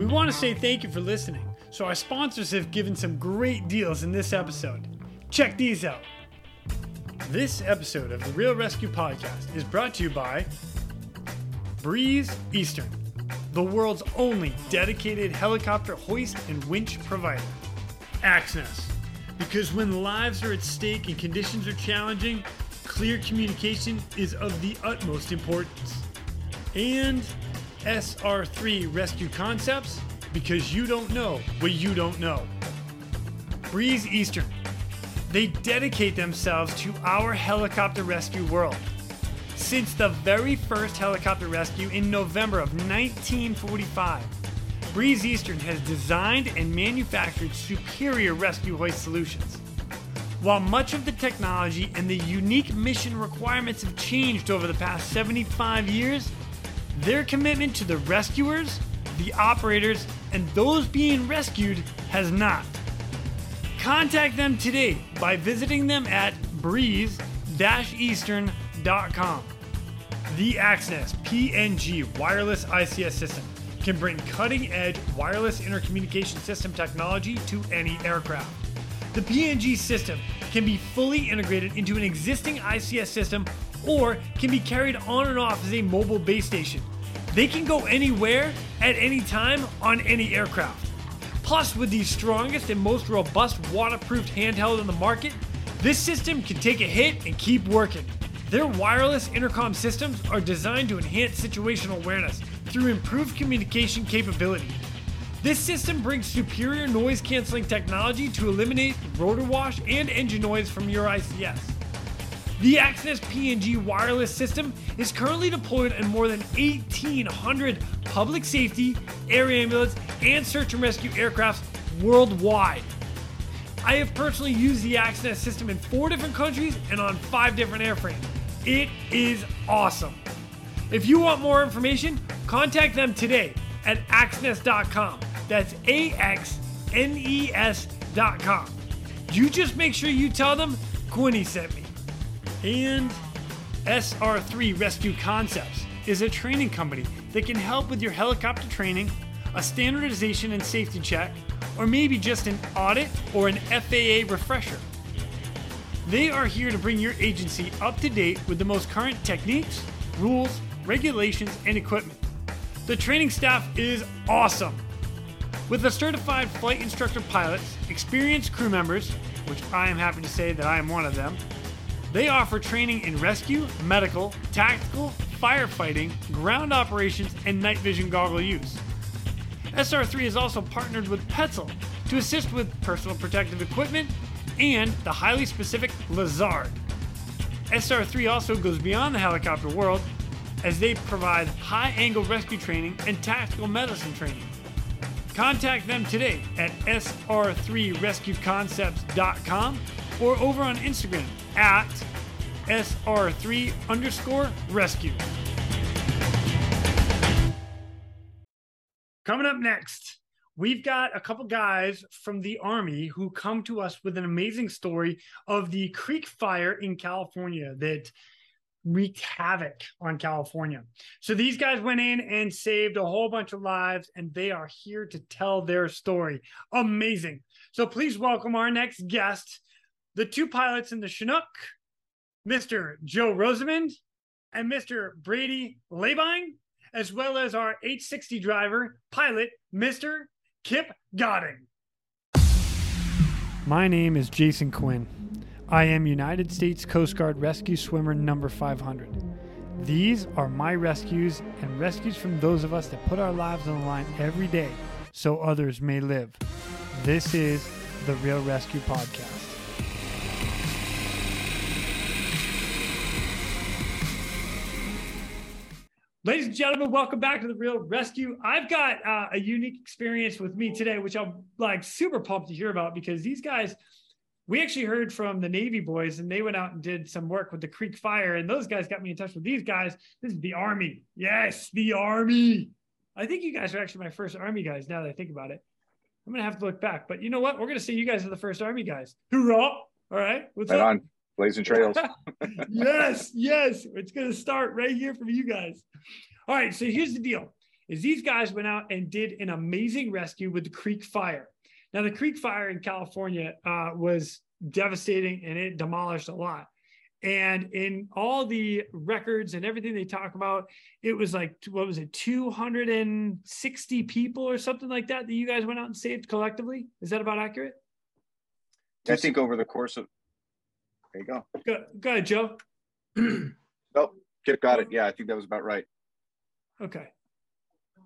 We want to say thank you for listening. So, our sponsors have given some great deals in this episode. Check these out. This episode of the Real ResQ Podcast is brought to you by Breeze Eastern, the world's only dedicated helicopter hoist and winch provider. Axnes, because when lives are at stake and conditions are challenging, clear communication is of the utmost importance. And SR3 Rescue Concepts, because you don't know what you don't know. Breeze Eastern, they dedicate themselves to our helicopter rescue world. Since the very first helicopter rescue in November of 1945, Breeze Eastern has designed and manufactured superior rescue hoist solutions. While much of the technology and the unique mission requirements have changed over the past 75 years, their commitment to the rescuers, the operators, and those being rescued has not. Contact them today by visiting them at breeze-eastern.com. The Axnes PNG wireless ICS system can bring cutting edge wireless intercommunication system technology to any aircraft. The PNG system can be fully integrated into an existing ICS system or can be carried on and off as a mobile base station. They can go anywhere at any time on any aircraft. Plus, with the strongest and most robust waterproof handheld on the market, this system can take a hit and keep working. Their wireless intercom systems are designed to enhance situational awareness through improved communication capability. This system brings superior noise canceling technology to eliminate rotor wash and engine noise from your ICS. The Axnes PNG wireless system is currently deployed in more than 1,800 public safety, air ambulance, and search and rescue aircrafts worldwide. I have personally used the Axnes system in four different countries and on five different airframes. It is awesome. If you want more information, contact them today at axnes.com. That's A X N E S.com. You just make sure you tell them Quinny sent me. And SR3 Rescue Concepts is a training company that can help with your helicopter training, a standardization and safety check, or maybe just an audit or an FAA refresher. They are here to bring your agency up to date with the most current techniques, rules, regulations, and equipment. The training staff is awesome. With the certified flight instructor pilots, experienced crew members, which I am happy to say that I am one of them, they offer training in rescue, medical, tactical, firefighting, ground operations, and night vision goggle use. SR3 is also partnered with Petzl to assist with personal protective equipment and the highly specific Lazard. SR3 also goes beyond the helicopter world as they provide high angle rescue training and tactical medicine training. Contact them today at sr3rescueconcepts.com or over on Instagram at sr3 underscore rescue. Coming up next, we've got a couple guys from the Army who come to us with an amazing story of the Creek Fire in California that wreaked havoc on California. So these guys went in and saved a whole bunch of lives, and they are here to tell their story. Amazing. So please welcome our next guest, the two pilots in the Chinook, Mr. Joe Rosamond and Mr. Brady Hlebain, as well as our H60 driver, pilot, Mr. Kipp Goding. My name is Jason Quinn. I am United States Coast Guard Rescue Swimmer number 500. These are my rescues and rescues from those of us that put our lives on the line every day so others may live. This is the Real ResQ Podcast. Ladies and gentlemen, welcome back to the Real ResQ. I've got uh, a unique experience with me today, which I'm like super pumped to hear about because these guys, we actually heard from the Navy boys and they went out and did some work with the Creek Fire, and those guys got me in touch with these guys. This is the Army. Yes, the Army. I think you guys are actually my first Army guys now that I think about it. I'm gonna have to look back, but you know what? We're gonna say you guys are the first Army guys. Hoorah! All right, what's right up? on blazing trails. yes, yes. It's going to start right here from you guys. All right. So here's the deal. is these guys went out and did an amazing rescue with the Creek Fire. Now, the Creek Fire in California uh, was devastating and it demolished a lot. And in all the records and everything they talk about, it was like, what was it, 260 people or something like that that you guys went out and saved collectively? Is that about accurate? I think over the course of, there you go. Go, go ahead, Joe. oh, got it. Yeah, I think that was about right. Okay.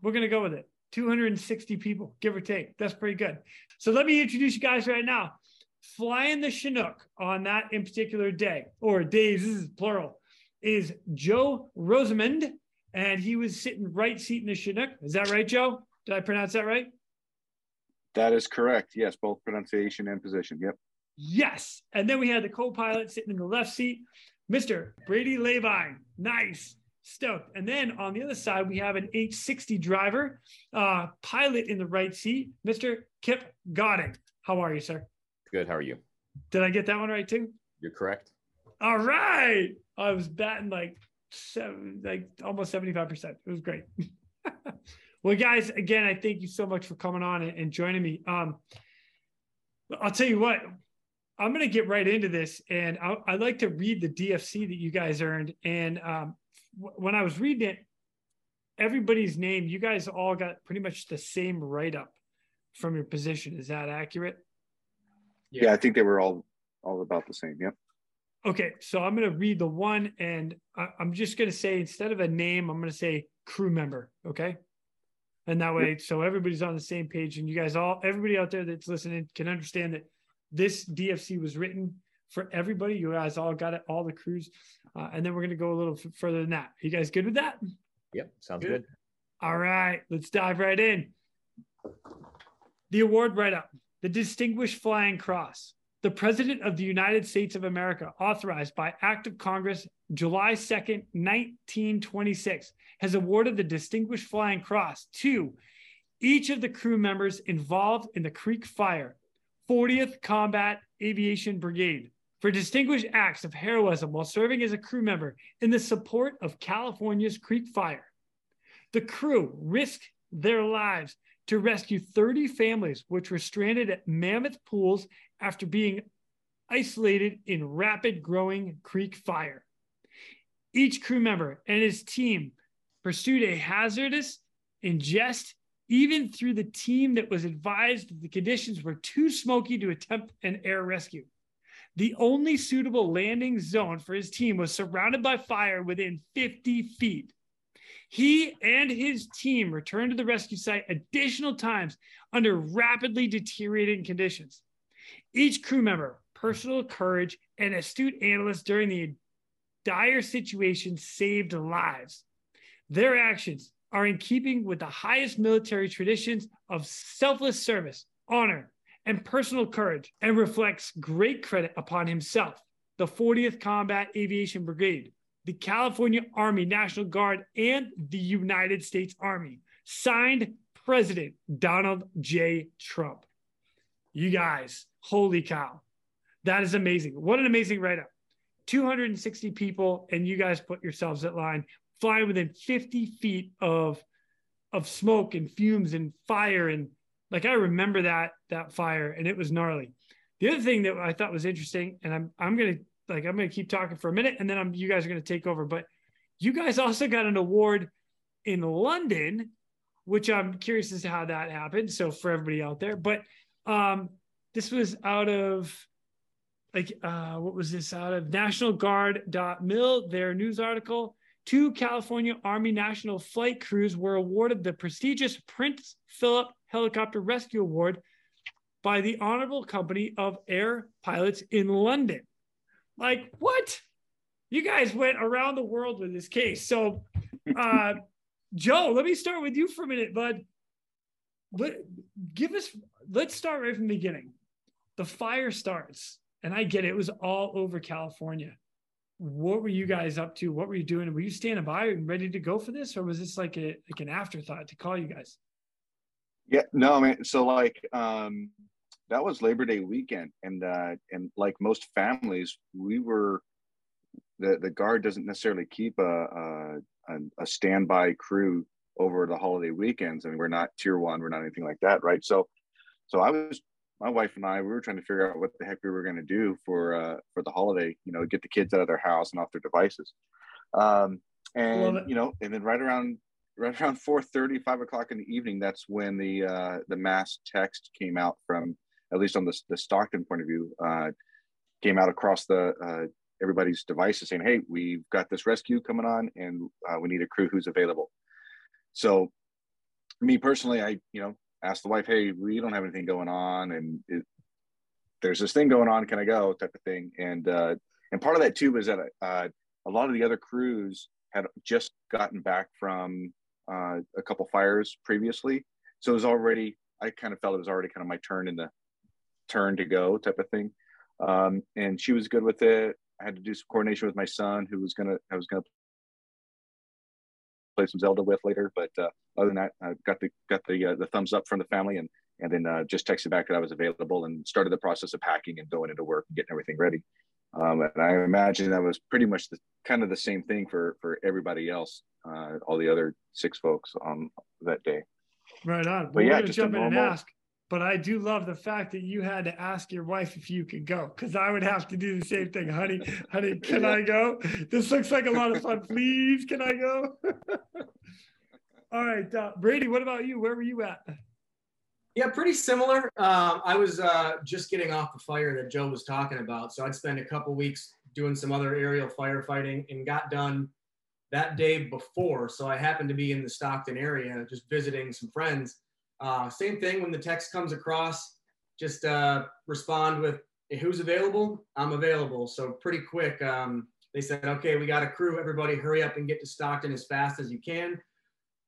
We're going to go with it. 260 people, give or take. That's pretty good. So let me introduce you guys right now flying the Chinook on that in particular day, or days, this is plural, is Joe Rosamond. And he was sitting right seat in the Chinook. Is that right, Joe? Did I pronounce that right? That is correct. Yes, both pronunciation and position. Yep. Yes. And then we had the co pilot sitting in the left seat, Mr. Brady Hlebain. Nice. Stoked. And then on the other side, we have an H60 driver, uh, pilot in the right seat, Mr. Kipp Goding. How are you, sir? Good. How are you? Did I get that one right too? You're correct. All right. I was batting like seven, like almost 75%. It was great. well, guys, again, I thank you so much for coming on and, and joining me. Um, I'll tell you what, I'm going to get right into this. And I, I like to read the DFC that you guys earned. And um, w- when I was reading it, everybody's name, you guys all got pretty much the same write up from your position. Is that accurate? Yeah. yeah, I think they were all all about the same. Yep. Okay, so I'm going to read the one, and I, am just going to say instead of a name, I'm going to say crew member. Okay, and that way, yep. so everybody's on the same page, and you guys all, everybody out there that's listening, can understand that this DFC was written for everybody. You guys all got it, all the crews, uh, and then we're going to go a little f- further than that. Are you guys good with that? Yep, sounds good. good. All right, let's dive right in. The award write up the Distinguished Flying Cross. The President of the United States of America, authorized by Act of Congress July 2nd, 1926, has awarded the Distinguished Flying Cross to each of the crew members involved in the Creek Fire, 40th Combat Aviation Brigade, for distinguished acts of heroism while serving as a crew member in the support of California's Creek Fire. The crew risked their lives to rescue 30 families which were stranded at Mammoth Pools after being isolated in rapid growing creek fire. Each crew member and his team pursued a hazardous ingress even through the team that was advised that the conditions were too smoky to attempt an air rescue. The only suitable landing zone for his team was surrounded by fire within 50 feet. He and his team returned to the rescue site additional times under rapidly deteriorating conditions. Each crew member, personal courage, and astute analyst during the dire situation saved lives. Their actions are in keeping with the highest military traditions of selfless service, honor, and personal courage, and reflects great credit upon himself, the 40th Combat Aviation Brigade, the California Army National Guard, and the United States Army. Signed President Donald J. Trump. You guys, holy cow. That is amazing. What an amazing write up. 260 people, and you guys put yourselves at line, flying within 50 feet of of smoke and fumes and fire and like I remember that that fire and it was gnarly. The other thing that I thought was interesting, and I'm I'm gonna like I'm to keep talking for a minute and then I'm you guys are to take over. But you guys also got an award in London, which I'm curious as to how that happened. So for everybody out there, but um, this was out of like uh, what was this out of National Guard.mil, their news article. Two California Army National Flight crews were awarded the prestigious Prince Philip Helicopter Rescue Award by the Honorable Company of Air Pilots in London. Like, what? You guys went around the world with this case. So, uh, Joe, let me start with you for a minute, bud. Let, give us, let's start right from the beginning. The fire starts, and I get it, it was all over California. What were you guys up to? What were you doing? Were you standing by and ready to go for this, or was this like a like an afterthought to call you guys? Yeah, no, I mean, so like um that was Labor Day weekend, and uh, and like most families, we were the the guard doesn't necessarily keep a a, a standby crew over the holiday weekends. I mean, we're not tier one, we're not anything like that, right? So, so I was, my wife and I, we were trying to figure out what the heck we were going to do for uh, for the holiday. You know, get the kids out of their house and off their devices. Um, and you know, and then right around right around 4 30 5 o'clock in the evening that's when the uh the mass text came out from at least on the, the stockton point of view uh came out across the uh everybody's devices saying hey we've got this rescue coming on and uh, we need a crew who's available so me personally i you know asked the wife hey we don't have anything going on and it, there's this thing going on can i go type of thing and uh and part of that too was that uh, a lot of the other crews had just gotten back from uh, a couple fires previously. So it was already, I kind of felt it was already kind of my turn in the turn to go type of thing. Um, and she was good with it. I had to do some coordination with my son who was to, I was to play some Zelda with later. But uh, other than that, I got the, got the, uh, the thumbs up from the family and, and then uh, just texted back that I was available and started the process of packing and going into work and getting everything ready. Um, and I imagine that was pretty much the kind of the same thing for for everybody else, uh, all the other six folks on that day. Right on. But We're yeah, gonna jump in and ask. But I do love the fact that you had to ask your wife if you could go, because I would have to do the same thing, honey. Honey, can. I go? This looks like a lot of fun. Please, can I go? all right, uh, Brady. What about you? Where were you at? Yeah, pretty similar. Um, I was uh, just getting off the fire that Joe was talking about, so I'd spend a couple weeks doing some other aerial firefighting and got done that day before. So I happened to be in the Stockton area, just visiting some friends. Uh, same thing when the text comes across, just uh, respond with hey, who's available. I'm available. So pretty quick. Um, they said, okay, we got a crew. Everybody, hurry up and get to Stockton as fast as you can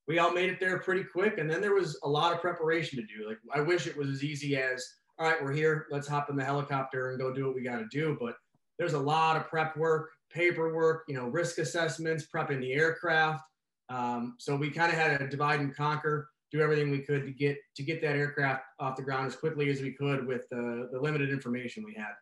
we all made it there pretty quick. And then there was a lot of preparation to do. Like, I wish it was as easy as, all right, we're here. Let's hop in the helicopter and go do what we got to do. But there's a lot of prep work, paperwork, you know, risk assessments, prepping the aircraft. Um, so we kind of had to divide and conquer, do everything we could to get to get that aircraft off the ground as quickly as we could with the, the limited information we had.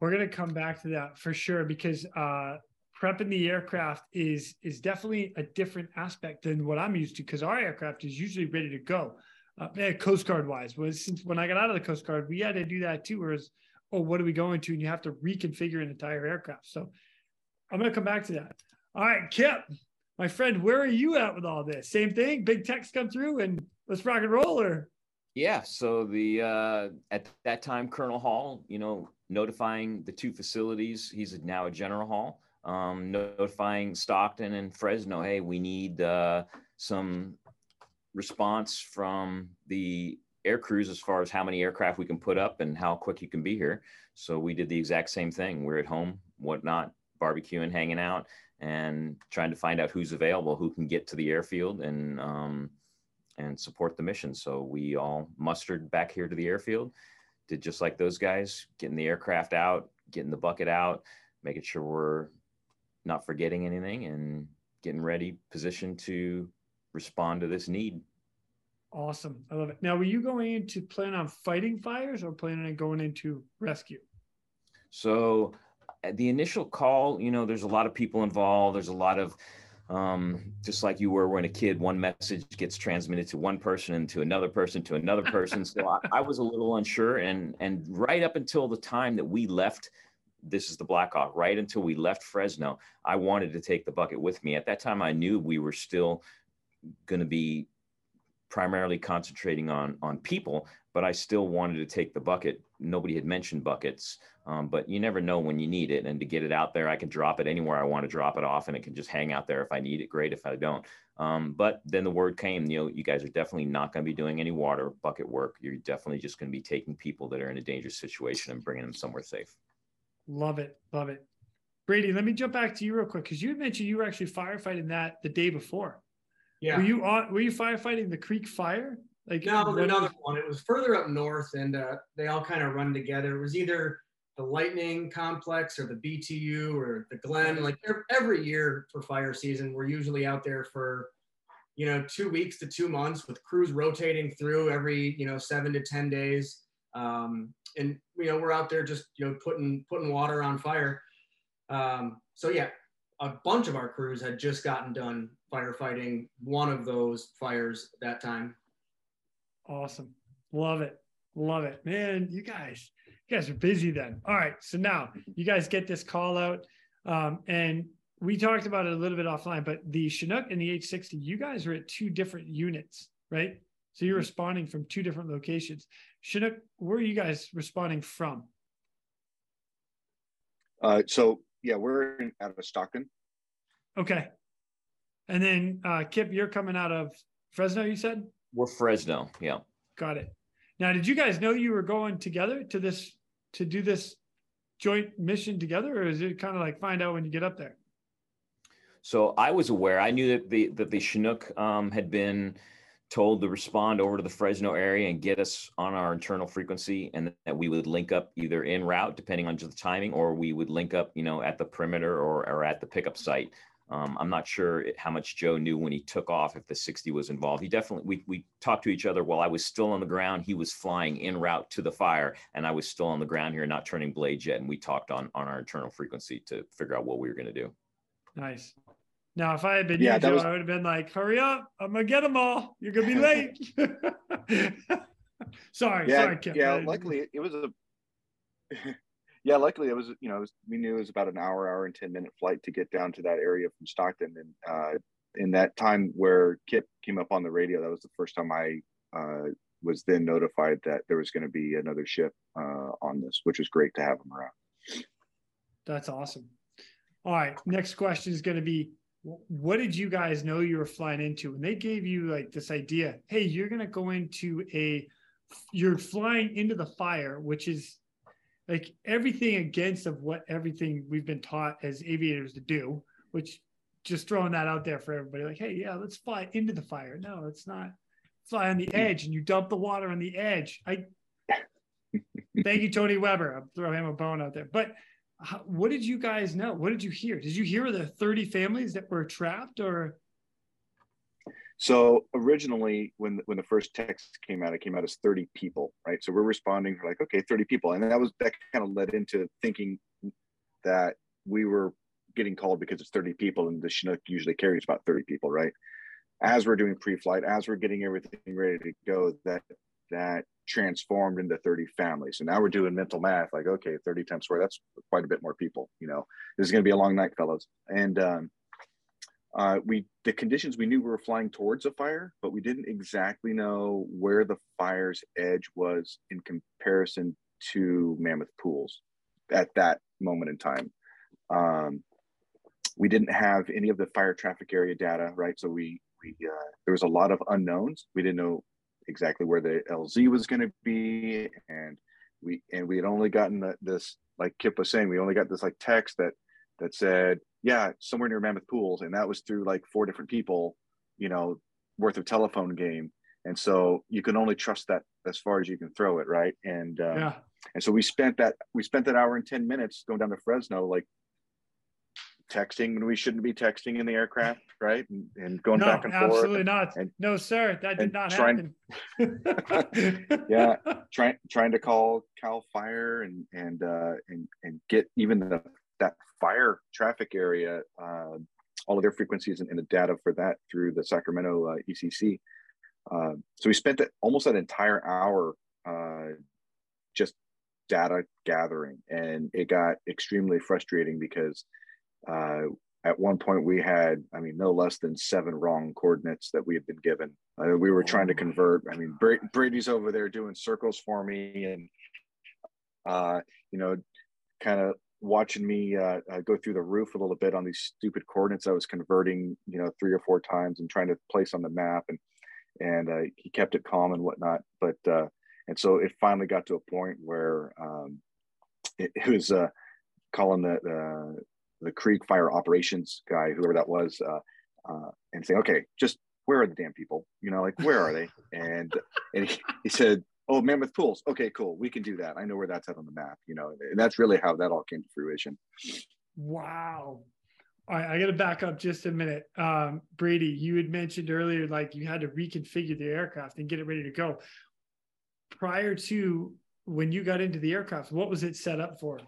We're gonna come back to that for sure because uh, prepping the aircraft is is definitely a different aspect than what I'm used to because our aircraft is usually ready to go. Uh, Coast Guard wise, was since when I got out of the Coast Guard, we had to do that too. Whereas, oh, what are we going to? And you have to reconfigure an entire aircraft. So I'm going to come back to that. All right, Kipp, my friend, where are you at with all this? Same thing. Big text come through and let's rock and roll. Or yeah. So the uh, at that time, Colonel Hall, you know, notifying the two facilities. He's now a General Hall um, notifying Stockton and Fresno, hey, we need uh, some response from the air crews as far as how many aircraft we can put up and how quick you can be here. So we did the exact same thing. We're at home, whatnot, barbecuing, hanging out, and trying to find out who's available, who can get to the airfield and um, and support the mission. So we all mustered back here to the airfield, did just like those guys, getting the aircraft out, getting the bucket out, making sure we're not forgetting anything and getting ready, positioned to respond to this need. Awesome. I love it. Now, were you going to plan on fighting fires or planning on going into rescue? So, the initial call, you know, there's a lot of people involved. There's a lot of, um, just like you were when a kid, one message gets transmitted to one person and to another person to another person. so I, I was a little unsure. And, and right up until the time that we left this is the Blackhawk. Right until we left Fresno, I wanted to take the bucket with me. At that time, I knew we were still going to be primarily concentrating on on people, but I still wanted to take the bucket. Nobody had mentioned buckets, um, but you never know when you need it. And to get it out there, I can drop it anywhere I want to drop it off, and it can just hang out there if I need it. Great. If I don't, um, but then the word came. You know, you guys are definitely not going to be doing any water bucket work. You're definitely just going to be taking people that are in a dangerous situation and bringing them somewhere safe. Love it. Love it. Brady, let me jump back to you real quick because you mentioned you were actually firefighting that the day before. Yeah. Were you on? Were you firefighting the creek fire? Like no, another one. It was further up north, and uh, they all kind of run together. It was either the Lightning Complex or the BTU or the Glen. Like every year for fire season, we're usually out there for you know two weeks to two months with crews rotating through every you know seven to ten days. Um, and you know we're out there just you know putting putting water on fire. Um, so yeah, a bunch of our crews had just gotten done firefighting one of those fires that time. Awesome. Love it. Love it. Man, you guys, you guys are busy then. All right. So now you guys get this call out. Um, and we talked about it a little bit offline, but the Chinook and the H60, you guys are at two different units, right? So you're mm-hmm. responding from two different locations. Chinook, where are you guys responding from? Uh, so yeah, we're in, out of Stockton. Okay. And then uh, Kipp, you're coming out of Fresno, you said? We're Fresno, yeah. Got it. Now, did you guys know you were going together to this to do this joint mission together, or is it kind of like find out when you get up there? So I was aware. I knew that the that the Chinook um, had been told to respond over to the Fresno area and get us on our internal frequency, and that we would link up either in route, depending on just the timing, or we would link up, you know, at the perimeter or, or at the pickup site. Um, I'm not sure how much Joe knew when he took off if the 60 was involved. He definitely we we talked to each other while I was still on the ground. He was flying en route to the fire, and I was still on the ground here, not turning blades yet. And we talked on on our internal frequency to figure out what we were going to do. Nice. Now, if I had been yeah, you, Joe, was... I would have been like, "Hurry up! I'm gonna get them all. You're gonna be late." sorry, yeah, sorry, Kim. Yeah, luckily it was a yeah, luckily it was, you know, was, we knew it was about an hour, hour and 10 minute flight to get down to that area from Stockton. And uh, in that time where Kipp came up on the radio, that was the first time I uh, was then notified that there was going to be another ship uh, on this, which was great to have him around. That's awesome. All right. Next question is going to be what did you guys know you were flying into? And they gave you like this idea hey, you're going to go into a, you're flying into the fire, which is like everything against of what everything we've been taught as aviators to do, which just throwing that out there for everybody, like, hey, yeah, let's fly into the fire. No, it's not fly on the hmm. edge and you dump the water on the edge. I thank you, Tony Weber. I'm throwing him a bone out there. But how, what did you guys know? What did you hear? Did you hear the 30 families that were trapped or so originally, when when the first text came out, it came out as 30 people, right? So we're responding like, okay, 30 people, and that was that kind of led into thinking that we were getting called because it's 30 people, and the Chinook usually carries about 30 people, right? As we're doing pre-flight, as we're getting everything ready to go, that that transformed into 30 families. And now we're doing mental math, like, okay, 30 times four, that's quite a bit more people. You know, this is going to be a long night, fellows. And um, uh, we the conditions we knew we were flying towards a fire, but we didn't exactly know where the fire's edge was in comparison to Mammoth Pools at that moment in time. Um, we didn't have any of the fire traffic area data, right? So we we uh, there was a lot of unknowns. We didn't know exactly where the LZ was going to be, and we and we had only gotten the, this like Kipp was saying, we only got this like text that that said yeah, somewhere near Mammoth Pools, and that was through like four different people, you know, worth of telephone game. And so you can only trust that as far as you can throw it, right? And um, yeah. and so we spent that we spent that hour and ten minutes going down to Fresno, like texting when we shouldn't be texting in the aircraft, right? And, and going no, back and absolutely forth. Absolutely not. And, no, sir, that did not trying, happen. yeah, trying trying to call Cal Fire and and uh, and and get even the that fire traffic area, uh, all of their frequencies and, and, the data for that through the Sacramento uh, ECC. Uh, so we spent that, almost that entire hour uh, just data gathering, and it got extremely frustrating because uh, at one point we had, I mean, no less than seven wrong coordinates that we had been given. Uh, we were trying to oh. convert. I mean, Brady's over there doing circles for me, and you know, kind of watching me uh, uh, go through the roof a little bit on these stupid coordinates I was converting, you know, three or four times and trying to place on the map, and and uh, he kept it calm and whatnot. But uh, and so it finally got to a point where um, it, it, was uh, calling the, the the Creek Fire Operations guy, whoever that was, uh, and saying, "Okay, just where are the damn people? You know, like where are they?" And and he, he said, oh mammoth pools. Okay cool. We can do that. I know where that's at on the map you know and that's really how that all came to fruition. Wow. All right i got to back up just a minute. Um, brady you had mentioned earlier like you had to reconfigure the aircraft and get it ready to go. Prior to when you got into the aircraft what was it set up for?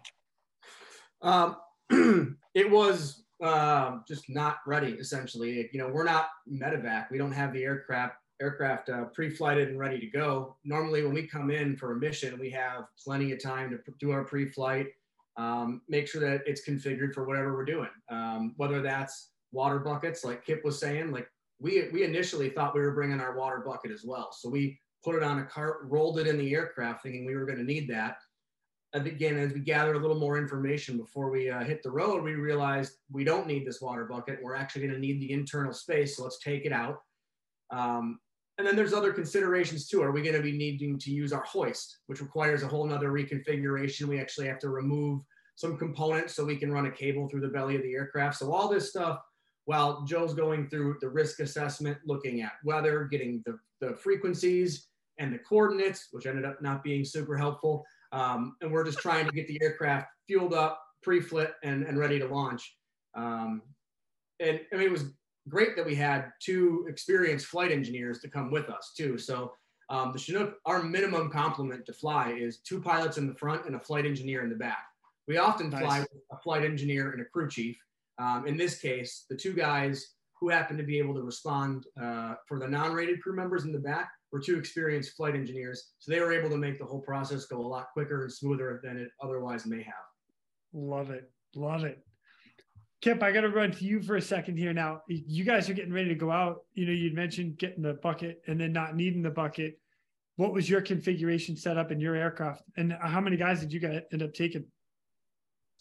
Um, it was um, just not ready. Essentially, you know, we're not medevac. We don't have the aircraft aircraft uh, pre-flighted and ready to go. Normally, when we come in for a mission, we have plenty of time to do our pre-flight, um, make sure that it's configured for whatever we're doing. Um, whether that's water buckets, like Kipp was saying, like we we initially thought we were bringing our water bucket as well, so we put it on a cart, rolled it in the aircraft, thinking we were going to need that. And again, as we gather a little more information before we uh, hit the road, we realized we don't need this water bucket. We're actually going to need the internal space, so let's take it out. Um, and then there's other considerations too. Are we going to be needing to use our hoist, which requires a whole nother reconfiguration? We actually have to remove some components so we can run a cable through the belly of the aircraft. So all this stuff, while Joe's going through the risk assessment, looking at weather, getting the, the frequencies and the coordinates, which ended up not being super helpful. Um, and we're just trying to get the aircraft fueled up, pre-flight, and, and ready to launch. Um, and I mean, it was great that we had two experienced flight engineers to come with us too. So um, the Chinook, our minimum complement to fly is two pilots in the front and a flight engineer in the back. We often nice. fly with a flight engineer and a crew chief. Um, in this case, the two guys who happen to be able to respond uh, for the non-rated crew members in the back were two experienced flight engineers. So they were able to make the whole process go a lot quicker and smoother than it otherwise may have. Love it. Love it. Kipp, I got to run to you for a second here now. You guys are getting ready to go out. You know, you'd mentioned getting the bucket and then not needing the bucket. What was your configuration set up in your aircraft? And how many guys did you guys end up taking?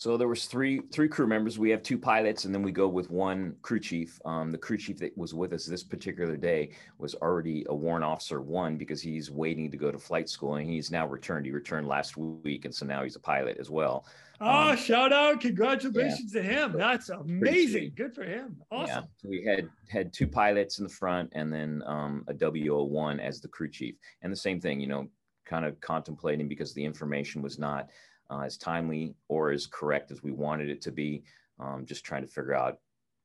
So there was three three crew members. We have two pilots, and then we go with one crew chief. Um, the crew chief that was with us this particular day was already a warrant officer one because he's waiting to go to flight school, and he's now returned. He returned last week, and so now he's a pilot as well. Oh, um, shout out! Congratulations yeah. to him. That's amazing. Good for him. Awesome. Yeah. So we had had two pilots in the front, and then um, a WO1 as the crew chief, and the same thing. You know, kind of contemplating because the information was not uh, as timely or as correct as we wanted it to be. Um, just trying to figure out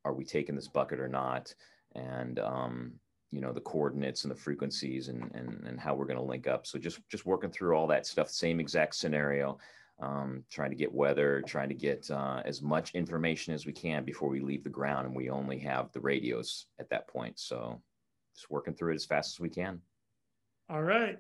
are we taking this bucket or not, and um, you know the coordinates and the frequencies and and, and how we're going to link up. So just just working through all that stuff. Same exact scenario. Um, trying to get weather, trying to get uh, as much information as we can before we leave the ground, and we only have the radios at that point. So just working through it as fast as we can. All right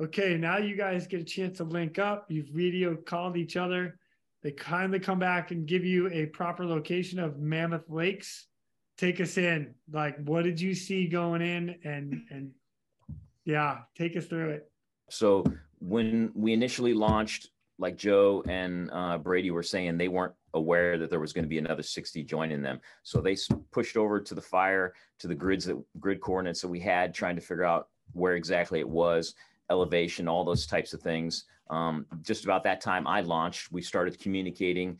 okay, now you guys get a chance to link up. You've video called each other. They kindly come back and give you a proper location of Mammoth Lakes. Take us in. Like, what did you see going in? And and yeah, take us through it. So when we initially launched, like Joe and uh, Brady were saying, they weren't aware that there was going to be another 60 joining them. So they pushed over to the fire to the grids that grid coordinates that we had, trying to figure out where exactly it was elevation, all those types of things. Um, just about that time I launched, we started communicating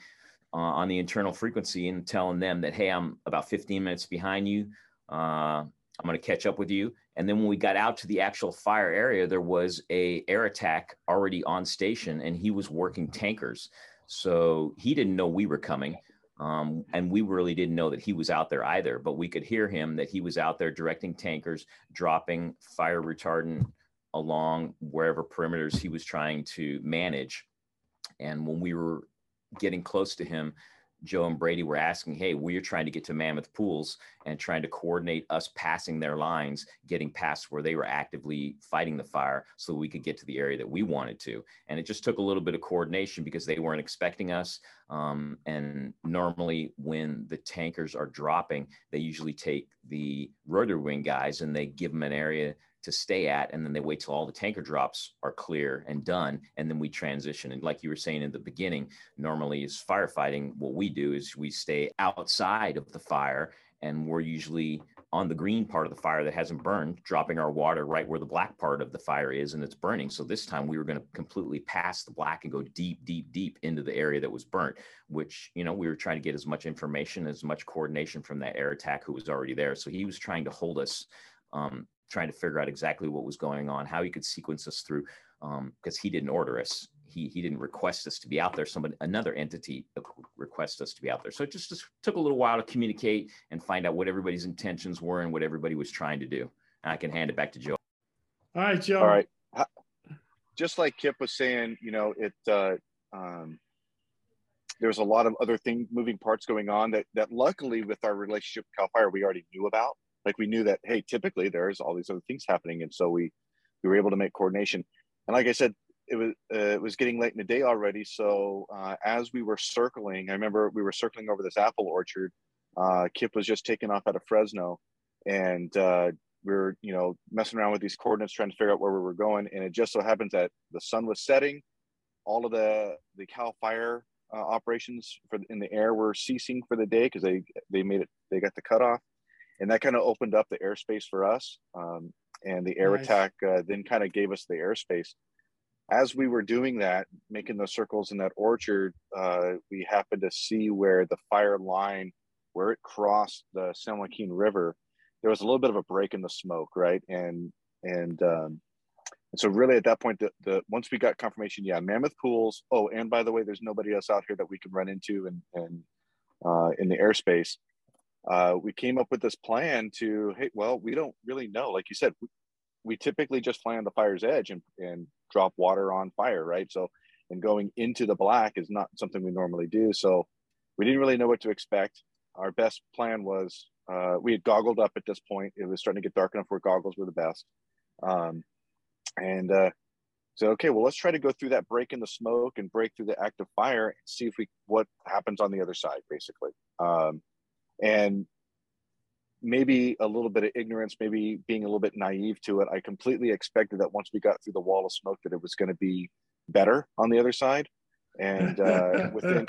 uh, on the internal frequency and telling them that, hey, I'm about 15 minutes behind you. Uh, I'm going to catch up with you. And then when we got out to the actual fire area, there was a air attack already on station, and he was working tankers. So he didn't know we were coming. Um, and we really didn't know that he was out there either, but we could hear him that he was out there directing tankers, dropping fire retardant along wherever perimeters he was trying to manage. And when we were getting close to him, Joe and Brady were asking, Hey, we're trying to get to Mammoth Pools and trying to coordinate us passing their lines, getting past where they were actively fighting the fire so we could get to the area that we wanted to. And it just took a little bit of coordination because they weren't expecting us. Um, and normally, when the tankers are dropping, they usually take the rotor wing guys and they give them an area to stay at and then they wait till all the tanker drops are clear and done and then we transition. And like you were saying in the beginning normally is firefighting what we do is we stay outside of the fire and we're usually on the green part of the fire that hasn't burned dropping our water right where the black part of the fire is and it's burning. So this time we were going to completely pass the black and go deep deep deep into the area that was burnt which you know we were trying to get as much information as much coordination from that air attack who was already there. So he was trying to hold us um, trying to figure out exactly what was going on, how he could sequence us through, because um, he didn't order us. He, he didn't request us to be out there. Somebody, another entity requested us to be out there. So it just, just took a little while to communicate and find out what everybody's intentions were and what everybody was trying to do. And I can hand it back to Joe. All right, Joe. All right. Just like Kipp was saying, you know, it, uh, um, there's a lot of other things, moving parts going on that that luckily with our relationship with Cal Fire we already knew about. Like we knew that hey, typically there's all these other things happening, and so we we were able to make coordination. And like I said, it was uh, it was getting late in the day already. So uh, as we were circling, I remember we were circling over this apple orchard. Uh, Kipp was just taking off out of Fresno, and uh, we were you know messing around with these coordinates, trying to figure out where we were going. And it just so happens that the sun was setting. All of the the Cal Fire uh, operations for in the air were ceasing for the day because they they made it they got the cutoff, and that kind of opened up the airspace for us. Um, and the air nice. attack uh, then kind of gave us the airspace. As we were doing that, making those circles in that orchard, uh, we happened to see where the fire line, where it crossed the San Joaquin River, there was a little bit of a break in the smoke, right? And and um, and so really at that point, the, the once we got confirmation, yeah, Mammoth Pools. Oh, and by the way, there's nobody else out here that we can run into and and uh, in the airspace. Uh, we came up with this plan to, hey, well, we don't really know. Like you said, we, we typically just fly on the fire's edge and, and drop water on fire, right? So, and going into the black is not something we normally do. So, we didn't really know what to expect. Our best plan was uh, we had goggled up at this point. It was starting to get dark enough where goggles were the best. Um, and uh, said, okay, well, let's try to go through that break in the smoke and break through the active fire and see if we what happens on the other side, basically. Um, and maybe a little bit of ignorance, maybe being a little bit naive to it. I completely expected that once we got through the wall of smoke, that it was going to be better on the other side. And uh, within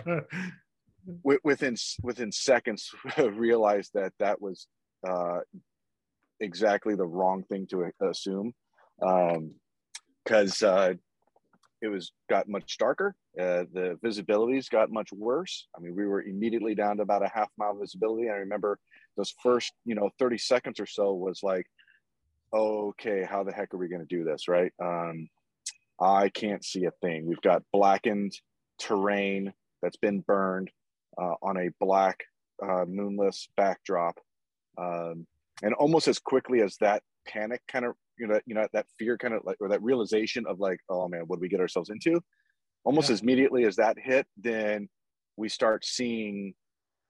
within within seconds, realized that that was uh, exactly the wrong thing to assume because um, uh, it was got much darker. Uh, the visibilities got much worse. I mean, we were immediately down to about a half mile visibility. I remember those first, you know, 30 seconds or so was like, okay, how the heck are we going to do this? Right. Um, I can't see a thing. We've got blackened terrain that's been burned uh, on a black, uh, moonless backdrop. Um, and almost as quickly as that panic kind of you know, you know, that fear kind of like, or that realization of like, oh man, what do we get ourselves into? Almost yeah. as immediately as that hit, then we start seeing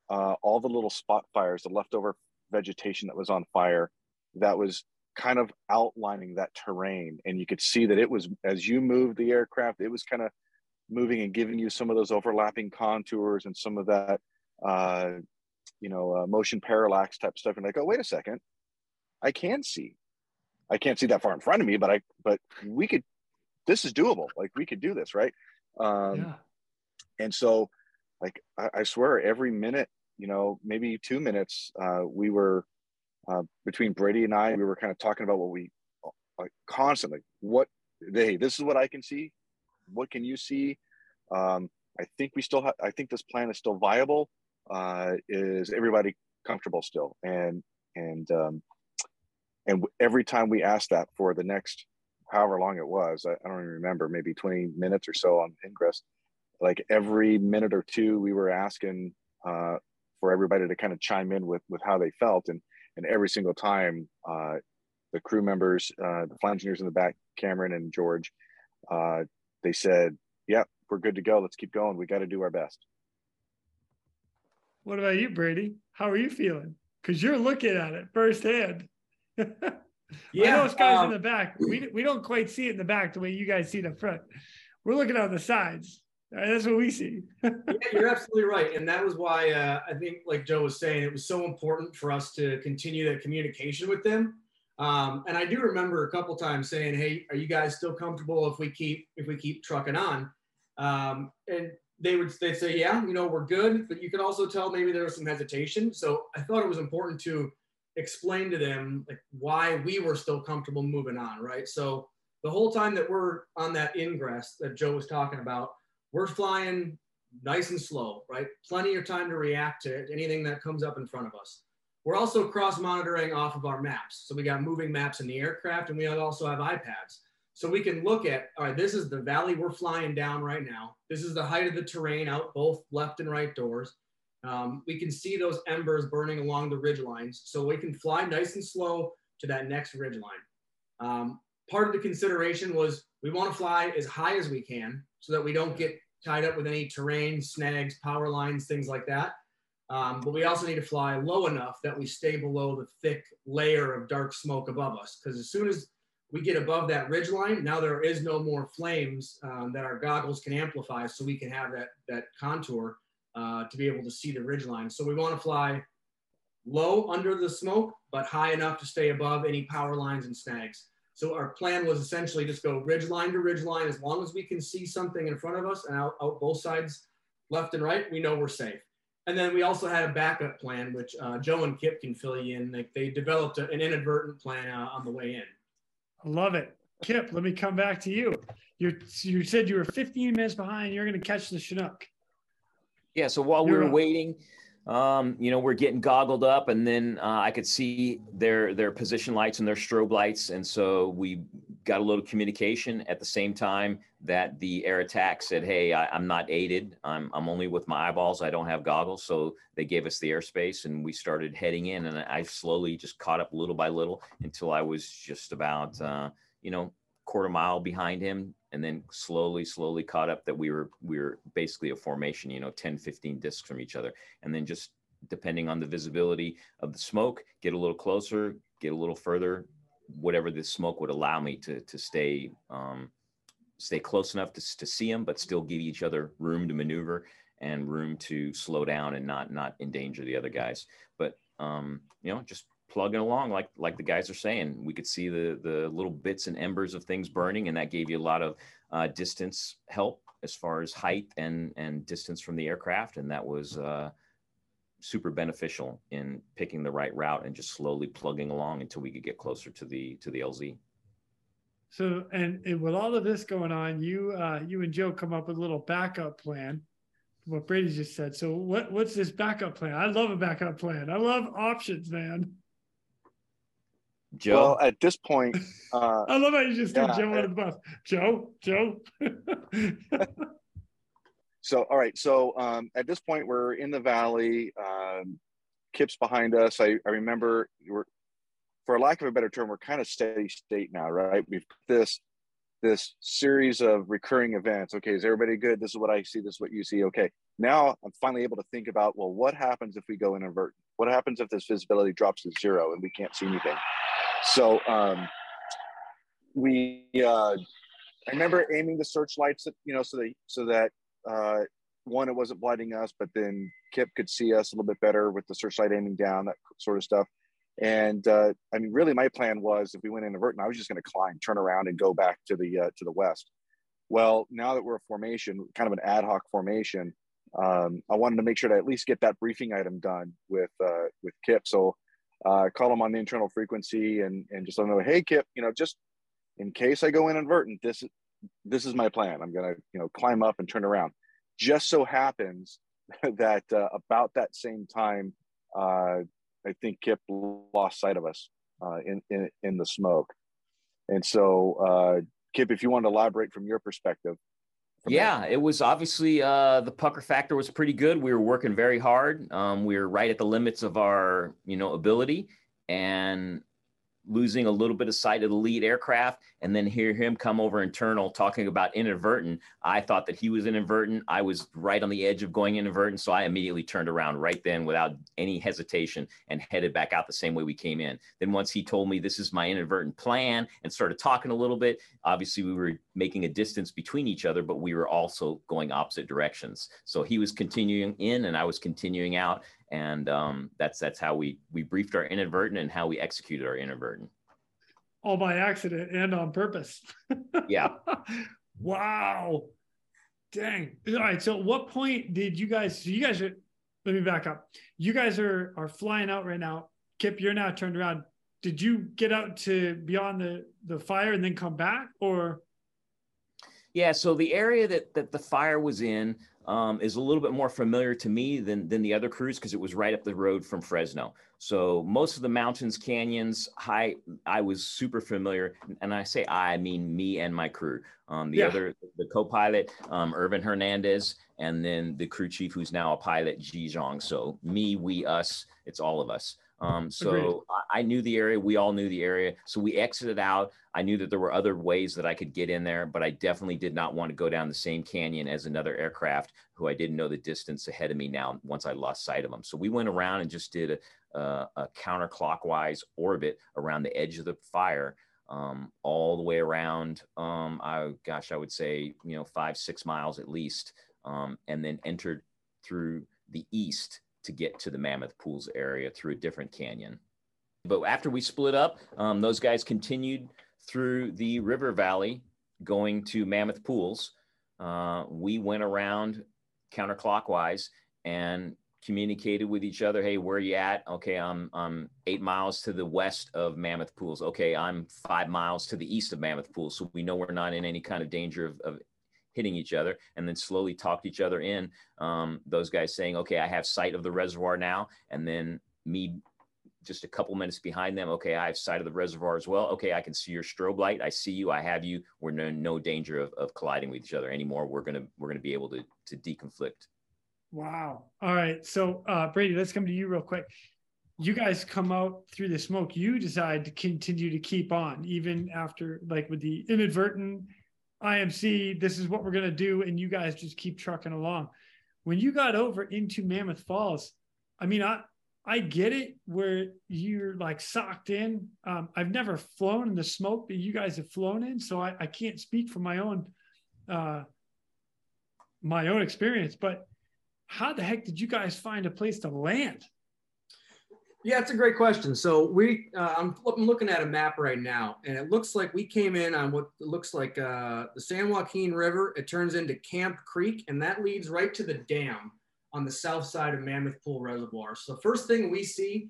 uh, all the little spot fires, the leftover vegetation that was on fire, that was kind of outlining that terrain. And you could see that it was, as you moved the aircraft, it was kind of moving and giving you some of those overlapping contours and some of that, uh, you know, uh, motion parallax type stuff. And like, oh, wait a second, I can see. I can't see that far in front of me, but I but we could this is doable. Like we could do this, right? Um yeah. and so like I, I swear every minute, you know, maybe two minutes, uh, we were uh, between Brady and I, we were kind of talking about what we like constantly what hey, this is what I can see. What can you see? Um, I think we still have I think this plan is still viable. Uh, is everybody comfortable still? And and um, and every time we asked that for the next however long it was i, I don't even remember maybe 20 minutes or so on ingress like every minute or two we were asking uh, for everybody to kind of chime in with with how they felt. And and every single time uh, the crew members uh, the flight engineers in the back cameron and george uh, they said yep yeah, we're good to go. Let's keep going. We got to do our best. What about you brady? How are you feeling? Because you're looking at it firsthand yeah, I know it's guys um, in the back. We we don't quite see it in the back the way you guys see it up front. We're looking on the sides. That's what we see. yeah, you're absolutely right, and that was why uh, I think, like Joe was saying, it was so important for us to continue that communication with them. Um, and I do remember a couple times saying, "Hey, are you guys still comfortable if we keep if we keep trucking on?" Um, and they would they'd say, "Yeah, you know, we're good," but you could also tell maybe there was some hesitation. So I thought it was important to explain to them like why we were still comfortable moving on, right? So the whole time that we're on that ingress that Joe was talking about, we're flying nice and slow, right? Plenty of time to react to anything that comes up in front of us. We're also cross monitoring off of our maps. So we got moving maps in the aircraft and we also have iPads. So we can look at, all right, this is the valley we're flying down right now. This is the height of the terrain out both left and right doors. Um, we can see those embers burning along the ridge lines. So we can fly nice and slow to that next ridge line. Um, part of the consideration was we want to fly as high as we can so that we don't get tied up with any terrain, snags, power lines, things like that. Um, but we also need to fly low enough that we stay below the thick layer of dark smoke above us. Because as soon as we get above that ridge line, now there is no more flames um, that our goggles can amplify so we can have that, that contour uh, to be able to see the ridge line. So we want to fly low under the smoke, but high enough to stay above any power lines and snags. So our plan was essentially just go ridge line to ridge line. As long as we can see something in front of us and out, out both sides, left and right, we know we're safe. And then we also had a backup plan, which uh, Joe and Kipp can fill you in. They developed a, an inadvertent plan uh, on the way in. I love it. Kipp, let me come back to you. You you said you were 15 minutes behind. You're going to catch the Chinook. Yeah. So while we were waiting, um, you know, we're getting goggled up, and then uh, I could see their their position lights and their strobe lights, and so we got a little communication at the same time that the air attack said, "Hey, I, am not aided. I'm I'm only with my eyeballs. I don't have goggles." So they gave us the airspace, and we started heading in, and I slowly just caught up little by little until I was just about, uh, you know, quarter mile behind him and then slowly slowly caught up that we were we were basically a formation you know 10 15 discs from each other. And then just depending on the visibility of the smoke get a little closer get a little further whatever the smoke would allow me to to stay um, stay close enough to, to see them but still give each other room to maneuver and room to slow down and not not endanger the other guys. But um, you know just plugging along like like the guys are saying. We could see the the little bits and embers of things burning and that gave you a lot of uh, distance help as far as height and and distance from the aircraft and that was uh, super beneficial in picking the right route and just slowly plugging along until we could get closer to the to the lz so and, and with all of this going on you uh, you and joe come up with a little backup plan what brady just said. So what what's this backup plan? I love a backup plan. I love options man Joe. Well, at this point, uh, I love how you just yeah, threw Joe under the bus. Joe, Joe. so, all right. So, um, at this point, we're in the valley. Um, Kipp's behind us. I, I remember we're, for lack of a better term, we're kind of steady state now, right? We've this this series of recurring events. Okay, is everybody good? This is what I see. This is what you see. Okay, now I'm finally able to think about well, what happens if we go inadvertent? What happens if this visibility drops to zero and we can't see anything? So um, we, uh, I remember aiming the searchlights, you know, so that so that uh, one, it wasn't blinding us, but then Kipp could see us a little bit better with the searchlight aiming down, that sort of stuff. And uh, I mean, really, my plan was if we went inadvertent, I was just going to climb, turn around, and go back to the uh, to the west. Well, now that we're a formation, kind of an ad hoc formation, um, I wanted to make sure to at least get that briefing item done with uh, with Kipp. So uh, call them on the internal frequency and, and just let them know, hey, Kipp, you know, just in case I go inadvertent, this, this is my plan. I'm to, you know, climb up and turn around. Just so happens that uh, about that same time, uh, I think Kipp lost sight of us uh, in, in, in the smoke. And so, uh, Kipp, if you want to elaborate from your perspective, yeah, it was obviously uh, the pucker factor was pretty good. We were working very hard. Um, we were right at the limits of our, you know, ability, and losing a little bit of sight of the lead aircraft and then hear him come over internal talking about inadvertent. I thought that he was inadvertent. I was right on the edge of going inadvertent. So I immediately turned around right then without any hesitation and headed back out the same way we came in. Then once he told me this is my inadvertent plan and started talking a little bit, obviously we were making a distance between each other, but we were also going opposite directions. So he was continuing in and I was continuing out and um, that's that's how we we briefed our inadvertent and how we executed our inadvertent. All by accident and on purpose. Yeah. Wow. Dang. All right. So what point did you guys so you guys are let me back up. You guys are are flying out right now. Kipp you're now turned around. Did you get out to beyond the the fire and then come back or? Yeah. So the area that that the fire was in um, is a little bit more familiar to me than, than the other crews because it was right up the road from Fresno. So most of the mountains, canyons, high, I was super familiar. And I say I, I mean me and my crew. Um, the yeah. other, the co-pilot, um, Irvin Hernandez, and then the crew chief, who's now a pilot, Ji Zhang. So me, we, us, it's all of us. Um, so I, I, knew the area. We all knew the area. So we exited out. I knew that there were other ways that I could get in there, but I definitely did not want to go down the same canyon as another aircraft who I didn't know the distance ahead of me now once I lost sight of them. So we went around and just did a, a, a counterclockwise orbit around the edge of the fire. Um, all the way around, um, I, gosh, I would say, you know, five, six miles at least, um, and then entered through the east to get to the Mammoth Pools area through a different canyon. But after we split up, um, those guys continued through the river valley going to Mammoth Pools. Uh, we went around counterclockwise and communicated with each other. Hey, where are you at? Okay, I'm, I'm eight miles to the west of Mammoth Pools. Okay, I'm five miles to the east of Mammoth Pools. So we know we're not in any kind of danger of, of hitting each other and then slowly talked each other in. Um, those guys saying, okay, I have sight of the reservoir now. And then me just a couple minutes behind them. Okay, I have sight of the reservoir as well. Okay, I can see your strobe light. I see you. I have you. We're no, no danger of, of colliding with each other anymore. We're gonna we're gonna be able to to deconflict. Wow. All right. So uh, Brady, let's come to you real quick. You guys come out through the smoke. You decide to continue to keep on even after like with the inadvertent IMC, this is what we're going to do. And you guys just keep trucking along. When you got over into Mammoth Falls, I mean, I, I get it where you're like socked in. Um, I've never flown in the smoke that you guys have flown in, so I, I can't speak from my own uh, my own experience. But how the heck did you guys find a place to land? Yeah, it's a great question. So we, uh, I'm, I'm, looking at a map right now, and it looks like we came in on what looks like uh, the San Joaquin River. It turns into Camp Creek, and that leads right to the dam on the south side of Mammoth Pool Reservoir. So first thing we see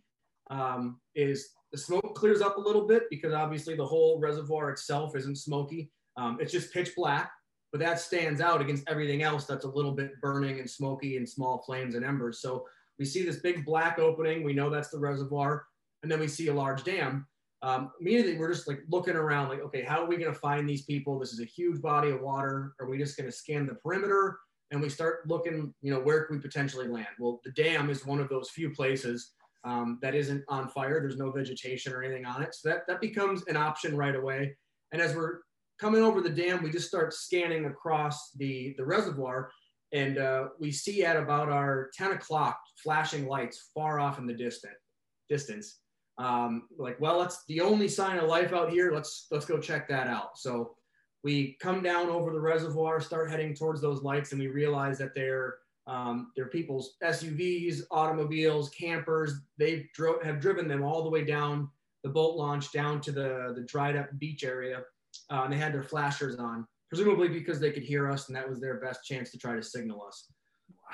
um, is the smoke clears up a little bit because obviously the whole reservoir itself isn't smoky. Um, it's just pitch black, but that stands out against everything else that's a little bit burning and smoky and small flames and embers. So we see this big black opening. We know that's the reservoir. And then we see a large dam. Um, immediately, we're just like looking around, like, okay, how are we going to find these people? This is a huge body of water. Are we just going to scan the perimeter? And we start looking, you know, where can we potentially land? Well, the dam is one of those few places um, that isn't on fire. There's no vegetation or anything on it. So that, that becomes an option right away. And as we're coming over the dam, we just start scanning across the, the reservoir and uh, we see at about our 10 o'clock flashing lights far off in the distant distance. Um, like well that's the only sign of life out here. Let's let's go check that out. So we come down over the reservoir start heading towards those lights and we realize that they're um, they're people's suvs automobiles campers. They drove have driven them all the way down the boat launch down to the the dried up beach area uh, and they had their flashers on presumably because they could hear us and that was their best chance to try to signal us.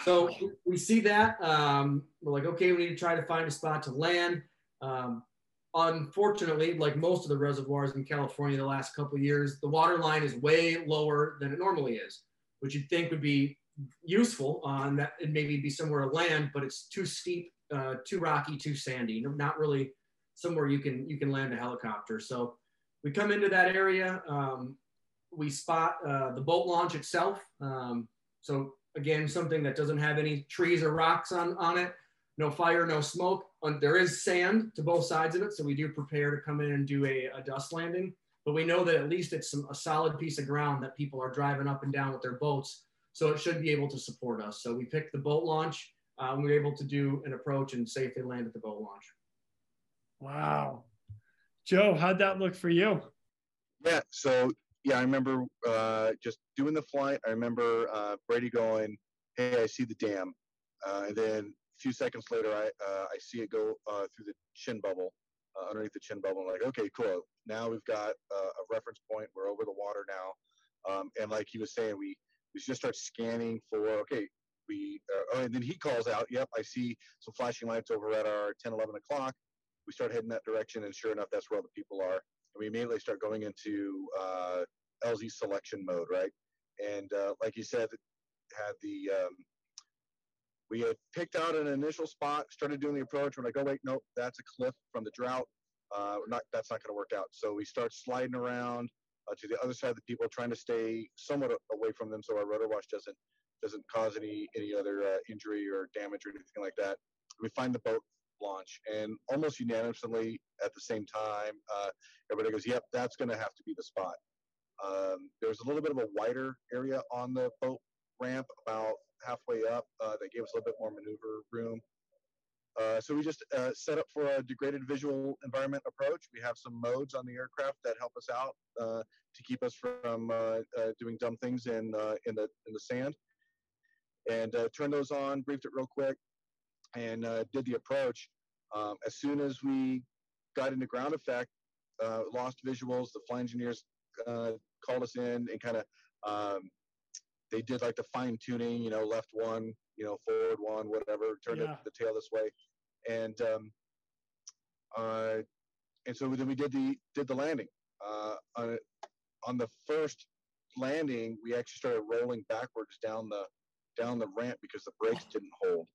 So we see that. Um, we're like, okay, we need to try to find a spot to land. Um, unfortunately, like most of the reservoirs in California the last couple years, the water line is way lower than it normally is, which you'd think would be useful on that it maybe be somewhere to land, but it's too steep, uh, too rocky, too sandy, not really somewhere you can you can land a helicopter. So we come into that area. Um, we spot uh, the boat launch itself. Um, so again, something that doesn't have any trees or rocks on, on it, no fire, no smoke. Um, there is sand to both sides of it. So we do prepare to come in and do a, a dust landing, but we know that at least it's some, a solid piece of ground that people are driving up and down with their boats. So it should be able to support us. So we picked the boat launch. Um, we were able to do an approach and safely land at the boat launch. Wow. Joe, how'd that look for you? Yeah, so yeah, I remember uh, just doing the flight. I remember uh, Brady going, "Hey, I see the dam," uh, and then a few seconds later, I uh, I see it go uh, through the chin bubble, uh, underneath the chin bubble. I'm like, "Okay, cool. Now we've got a reference point. We're over the water now." Um, and like he was saying, we we just start scanning for okay. We oh, and then he calls out, "Yep, I see some flashing lights over at our 10, 11 o'clock." We start heading that direction, and sure enough, that's where all the people are we immediately start going into uh, LZ selection mode, right? And uh, like you said, had the um, we had picked out an initial spot, started doing the approach. We're like, oh wait, nope, that's a cliff from the drought. Uh, not that's not going to work out. So we start sliding around uh, to the other side of the people, trying to stay somewhat away from them, so our rotor wash doesn't doesn't cause any any other uh, injury or damage or anything like that. We find the boat launch, and almost unanimously at the same time, uh, everybody goes, "Yep, that's going to have to be the spot." Um, there was a little bit of a wider area on the boat ramp, about halfway up, uh, that gave us a little bit more maneuver room. Uh, so we just uh, set up for a degraded visual environment approach. We have some modes on the aircraft that help us out uh, to keep us from uh, uh, doing dumb things in in the in the sand. And turned those on, briefed it real quick, and did the approach. Um, as soon as we got into ground effect, lost visuals. The flight engineers called us in and kind of um, they did like the fine tuning, you know, left one, you know, forward one, whatever, turn yeah. the, the, tail this way, and um, uh, and so then we did the did the landing. Uh, on, on the first landing, we actually started rolling backwards down the down the ramp because the brakes didn't hold.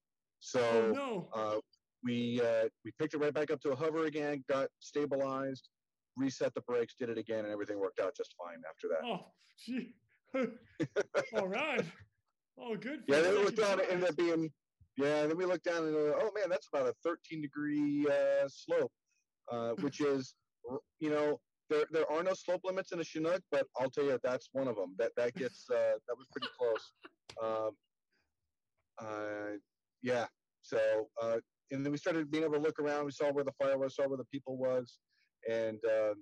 So oh, no. uh, we uh, we picked it right back up to a hover again, got stabilized, reset the brakes, did it again, and everything worked out just fine after that. Oh, gee. All right. Oh, good. yeah, then we looked down. It ended up being, yeah. Then we looked down and go, oh man, that's about a 13 degree uh, slope, uh, which is, you know, there there are no slope limits in a Chinook, but I'll tell you that's one of them. That that gets uh, that was pretty close. Um, uh, yeah. So uh, and then we started being able to look around. We saw where the fire was, saw where the people was, and um,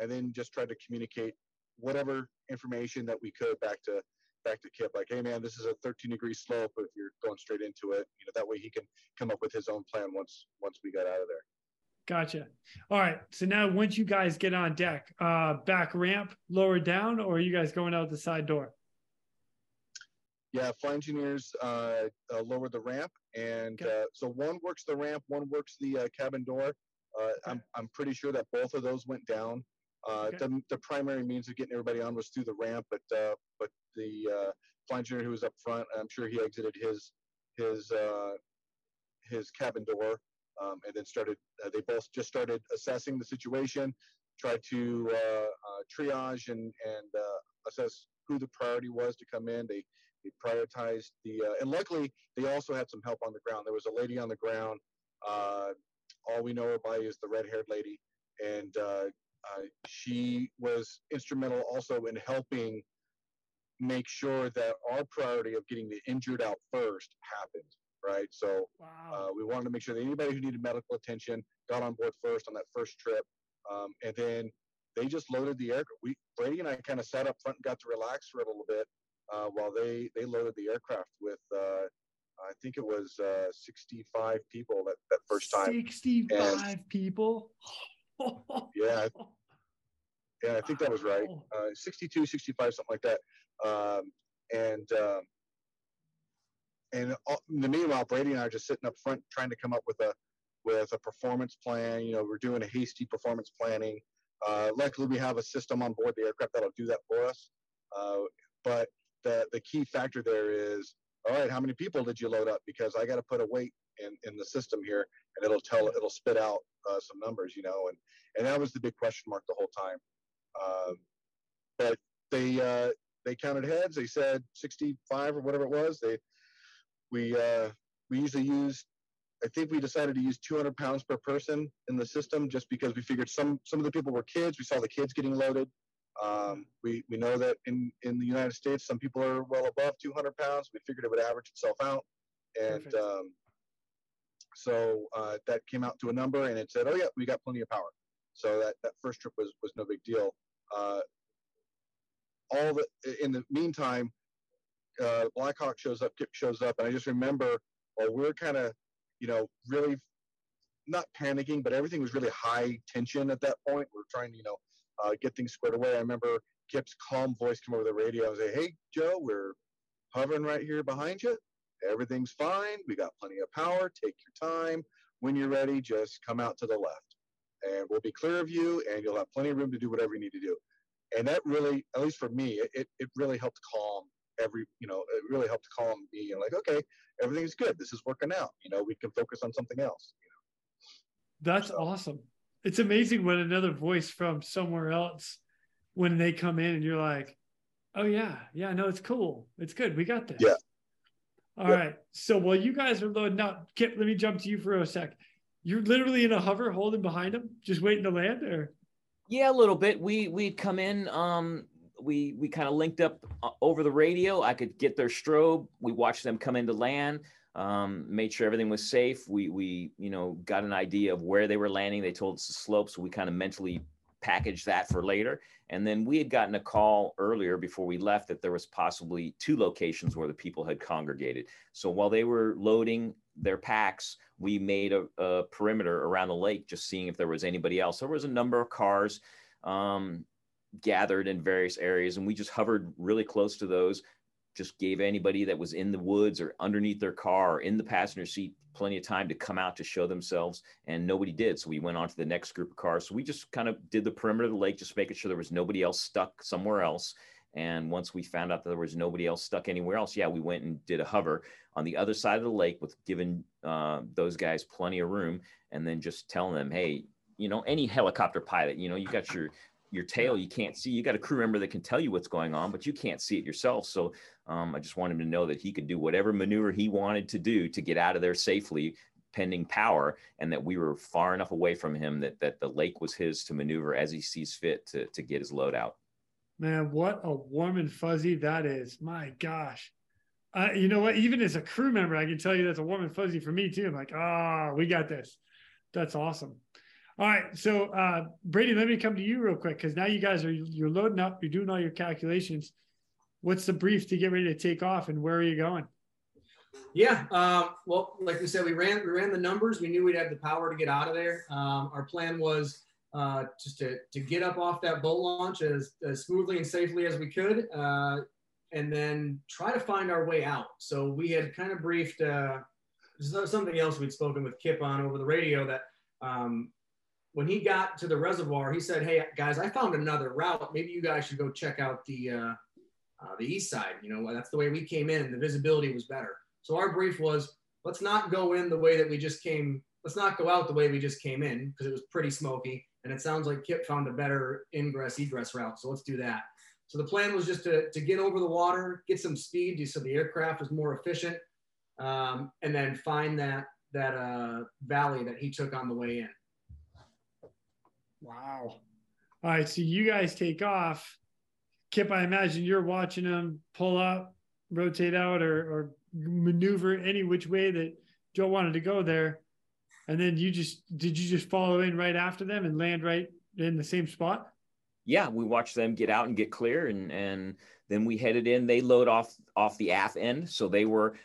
and then just tried to communicate whatever information that we could back to back to Kipp, like, hey man, this is a 13 degree slope. If you're going straight into it, you know that way he can come up with his own plan once once we got out of there. Gotcha. All right. So now once you guys get on deck, uh, back ramp, lower down, or are you guys going out the side door? Yeah, flight engineers uh, uh, lower the ramp, and okay. uh, so one works the ramp, one works the uh, cabin door. Uh, okay. I'm I'm pretty sure that both of those went down. Uh, okay. the, the primary means of getting everybody on was through the ramp, but uh, but the uh, flight engineer who was up front, I'm sure he exited his his uh, his cabin door um, and then started. Uh, they both just started assessing the situation, tried to uh, triage and and assess who the priority was to come in. They they prioritized the and luckily they also had some help on the ground. There was a lady on the ground. all we know her by is the red-haired lady, and uh, she was instrumental also in helping make sure that our priority of getting the injured out first happened. Right. So wow. uh, we wanted to make sure that anybody who needed medical attention got on board first on that first trip. Um, and then they just loaded the aircraft. We Brady and I kind of sat up front and got to relax for a little bit uh, while they they loaded the aircraft with. Uh, I think it was uh, 65 people that, that first time. 65 and, people? yeah. Yeah, I think that was right. Uh, 62, 65, something like that. Um, and um, and in the meanwhile, Brady and I are just sitting up front trying to come up with a with a performance plan. You know, we're doing a hasty performance planning. Uh, luckily, we have a system on board the aircraft that'll do that for us. Uh, but the the key factor there is, all right, how many people did you load up? Because I got to put a weight in, in the system here, and it'll tell it'll spit out uh, some numbers, you know, and and that was the big question mark the whole time. Um, but they uh, they counted heads. They said 65 or whatever it was. They we uh, we usually use. I think we decided to use 200 pounds per person in the system just because we figured some some of the people were kids. We saw the kids getting loaded. Um, we, we know that in, in the United States, some people are well above 200 pounds. We figured it would average itself out. And um, so uh, that came out to a number and it said, oh, yeah, we got plenty of power. So that, that first trip was, was no big deal. Uh, all the, in the meantime, uh, Blackhawk shows up, Kipp shows up, and I just remember, well, we're kind of, you know, really not panicking, but everything was really high tension at that point. We're trying to, you know, uh, get things squared away. I remember Kipp's calm voice come over the radio and say, "Hey, Joe, we're hovering right here behind you. Everything's fine. We got plenty of power. Take your time. When you're ready, just come out to the left, and we'll be clear of you, and you'll have plenty of room to do whatever you need to do." And that really, at least for me, it, it really helped calm every, you know, it really helped calm me. And like, okay, everything's good. This is working out. You know, we can focus on something else. You know? That's so. awesome. It's amazing when another voice from somewhere else, when they come in and you're like, oh yeah, yeah, no, it's cool. It's good. We got this. Yeah. All yep. right. So while you guys are loading up, Kipp, let me jump to you for a sec. you're literally in a hover holding behind them, just waiting to land or? Yeah, a little bit. We, we'd come in, um, we, we kind of linked up uh, over the radio. I could get their strobe. We watched them come into land. Um, made sure everything was safe. We, we, you know, got an idea of where they were landing. They told us the slope, so we kind of mentally packaged that for later. And then we had gotten a call earlier before we left that there was possibly two locations where the people had congregated. So while they were loading their packs, we made a, a perimeter around the lake, just seeing if there was anybody else. There was a number of cars um, gathered in various areas, and we just hovered really close to those. Just gave anybody that was in the woods or underneath their car or in the passenger seat plenty of time to come out to show themselves, and nobody did. So we went on to the next group of cars. So we just kind of did the perimeter of the lake, just making sure there was nobody else stuck somewhere else. And once we found out that there was nobody else stuck anywhere else, yeah, we went and did a hover on the other side of the lake with giving uh, those guys plenty of room, and then just telling them, hey, you know, any helicopter pilot, you know, you got your your tail you can't see you got a crew member that can tell you what's going on but you can't see it yourself. So um, i just want him to know that he could do whatever maneuver he wanted to do to get out of there safely pending power and that we were far enough away from him that, that the lake was his to maneuver as he sees fit to, to get his load out. Man what a warm and fuzzy that is. My gosh. Uh, you know what? Even as a crew member i can tell you that's a warm and fuzzy for me too. I'm like ah oh, we got this. That's awesome all right, so uh, Brady, let me come to you real quick because now you guys are you're loading up, you're doing all your calculations. What's the brief to get ready to take off, and where are you going? Yeah, um, well, like we said, we ran we ran the numbers. We knew we'd have the power to get out of there. Um, our plan was uh, just to to get up off that boat launch as, as smoothly and safely as we could, uh, and then try to find our way out. So we had kind of briefed. Uh, something else we'd spoken with Kipp on over the radio that um, when he got to the reservoir, he said, "Hey guys, I found another route. Maybe you guys should go check out the uh, uh, the east side. You know, that's the way we came in. The visibility was better. So our brief was, let's not go in the way that we just came. Let's not go out the way we just came in because it was pretty smoky. And it sounds like Kipp found a better ingress egress route. So let's do that. So the plan was just to, to get over the water, get some speed so the aircraft was more efficient, um, and then find that that uh, valley that he took on the way in. Wow. All right. So you guys take off. Kipp, I imagine you're watching them pull up, rotate out, or, or maneuver any which way that Joe wanted to go there. And then you just did you just follow in right after them and land right in the same spot? Yeah, we watched them get out and get clear, and and then we headed in. They load off off the aft end, so they were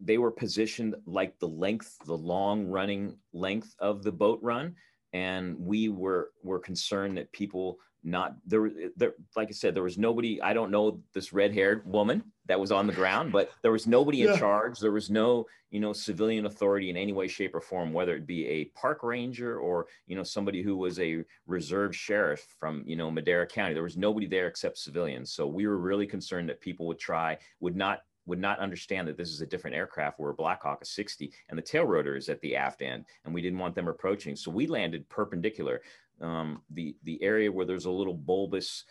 they were positioned like the length, the long running length of the boat run and we were were concerned that people not there, there like i said there was nobody i don't know this red-haired woman that was on the ground but there was nobody in charge. There was no you know civilian authority in any way shape or form whether it be a park ranger or you know somebody who was a reserve sheriff from you know madera county. There was nobody there except civilians. So we were really concerned that people would try would not would not understand that this is a different aircraft We're a Blackhawk a 60 and the tail rotor is at the aft end and we didn't want them approaching. So we landed perpendicular. Um, the, the area where there's a little bulbous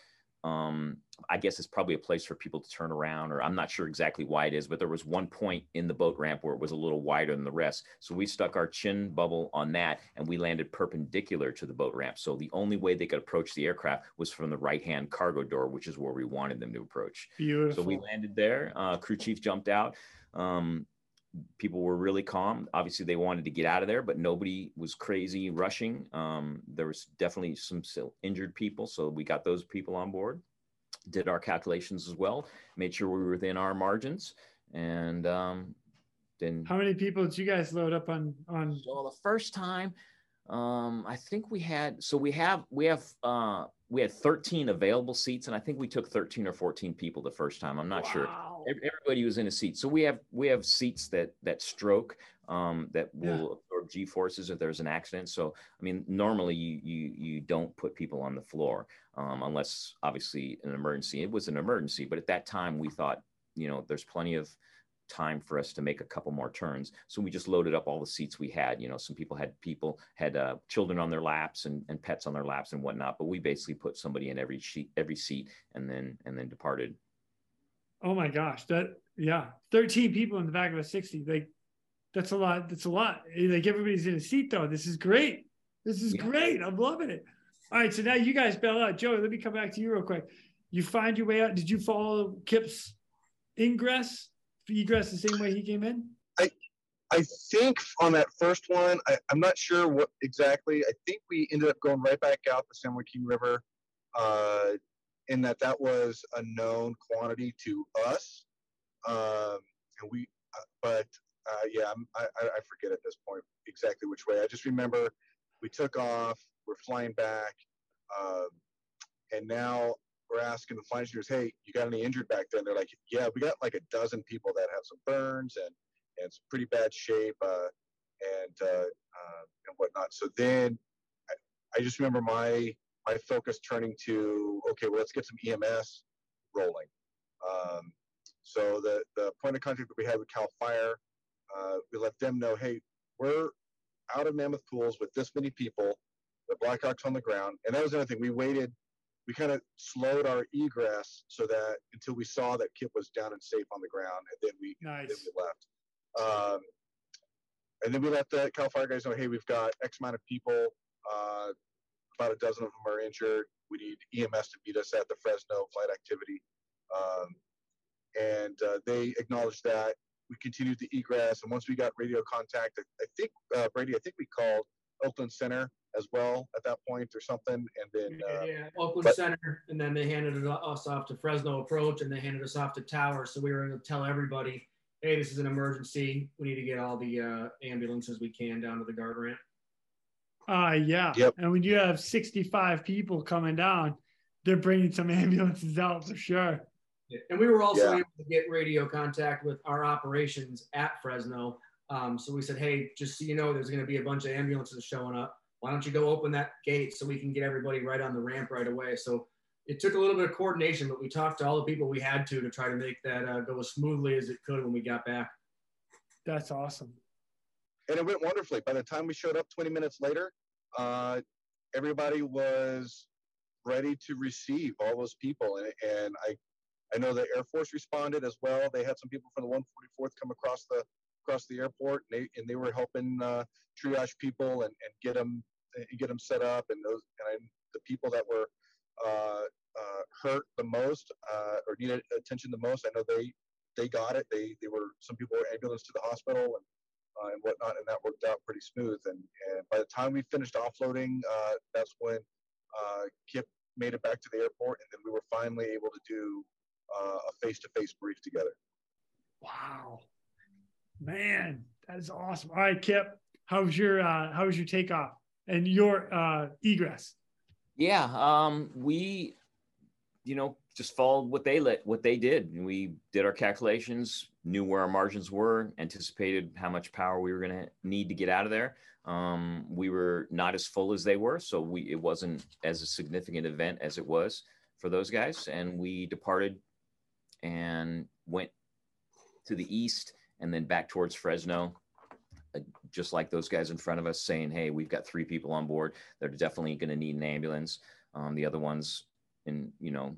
um, I guess it's probably a place for people to turn around, or I'm not sure exactly why it is, but there was one point in the boat ramp where it was a little wider than the rest. So we stuck our chin bubble on that and we landed perpendicular to the boat ramp. So the only way they could approach the aircraft was from the right hand cargo door, which is where we wanted them to approach. Beautiful. So we landed there. Uh, crew chief jumped out. Um, people were really calm. Obviously, they wanted to get out of there, but nobody was crazy rushing. Um, there was definitely some injured people, so we got those people on board. Did our calculations as well, made sure we were within our margins, and um, then. How many people did you guys load up on on? So the first time, um, I think we had. So we have we have uh, we had 13 available seats, and I think we took 13 or 14 people the first time. I'm not wow. sure. Everybody was in a seat. So we have we have seats that that stroke um, that will yeah. absorb G forces if there's an accident. So I mean, normally you you you don't put people on the floor um, unless obviously an emergency. It was an emergency, but at that time we thought you know there's plenty of time for us to make a couple more turns. So we just loaded up all the seats we had. You know, some people had people had uh, children on their laps and, and pets on their laps and whatnot. But we basically put somebody in every seat, every seat, and then and then departed. Oh my gosh, that yeah, thirteen people in the back of a sixty. Like That's a lot. That's a lot. Like everybody's in a seat though. This is great. This is yeah. great. I'm loving it. All right. So now you guys bail out. Joey, let me come back to you real quick. You find your way out. Did you follow Kipp's ingress, egress the same way he came in? I I think on that first one, I, am not sure what exactly. I think we ended up going right back out the San Joaquin River, uh, in that that was a known quantity to us. Um, and we, uh, but uh, yeah, I, I forget at this point exactly which way. I just remember we took off, we're flying back, um, and now we're asking the flight engineers, "Hey, you got any injured back there?" They're like, "Yeah, we got like a dozen people that have some burns and and it's pretty bad shape uh, and uh, uh, and whatnot." So then I, I just remember my my focus turning to, okay, well, let's get some EMS rolling. Um, so the the point of contact that we had with Cal Fire uh, we let them know, hey, we're out of Mammoth Pools with this many people, the Blackhawks on the ground. And that was another thing. We waited, we kind of slowed our egress so that until we saw that Kipp was down and safe on the ground, and then we, nice. then we left. Um, and then we let the Cal Fire guys know, hey, we've got X amount of people. Uh, about a dozen of them are injured. We need EMS to meet us at the Fresno flight activity. Um, and uh, they acknowledged that we continued the egress, and once we got radio contact, I, think uh, Brady, I think we called Oakland Center as well at that point or something, and then uh, yeah, Oakland but, Center, and then they handed us off to Fresno Approach, and they handed us off to Tower, so we were going to tell everybody, hey, this is an emergency. We need to get all the uh, ambulances we can down to the guard ramp. Uh, yeah. Yep. And when you have 65 people coming down, they're bringing some ambulances out for sure. And we were also yeah. able to get radio contact with our operations at Fresno. Um, so we said, hey, just so you know, there's going to be a bunch of ambulances showing up. Why don't you go open that gate so we can get everybody right on the ramp right away? So it took a little bit of coordination, but we talked to all the people we had to to try to make that uh, go as smoothly as it could when we got back. That's awesome. And it went wonderfully. By the time we showed up 20 minutes later, uh, everybody was ready to receive all those people. And, and I I know the Air Force responded as well. They had some people from the 144th come across the across the airport, and they and they were helping uh, triage people and, and get them and get them set up. And those and I, the people that were uh, uh, hurt the most uh, or needed attention the most, I know they they got it. They they were some people were ambulanced to the hospital and uh, and whatnot, and that worked out pretty smooth. And and by the time we finished offloading, uh, that's when Kipp made it back to the airport, and then we were finally able to do uh, a face-to-face brief together. Wow, man, that is awesome. All right, Kipp, how was your uh, how was your takeoff and your uh, egress? Yeah, um, we, you know, just followed what they let what they did. We did our calculations, knew where our margins were, anticipated how much power we were going to need to get out of there. Um, we were not as full as they were, so we it wasn't as a significant event as it was for those guys, and we departed and went to the east and then back towards Fresno, just like those guys in front of us saying, Hey, we've got three people on board. They're definitely going to need an ambulance. Um, the other ones in, you know,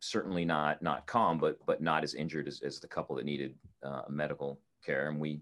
certainly not, not calm, but, but not as injured as, as the couple that needed uh, medical care. And we,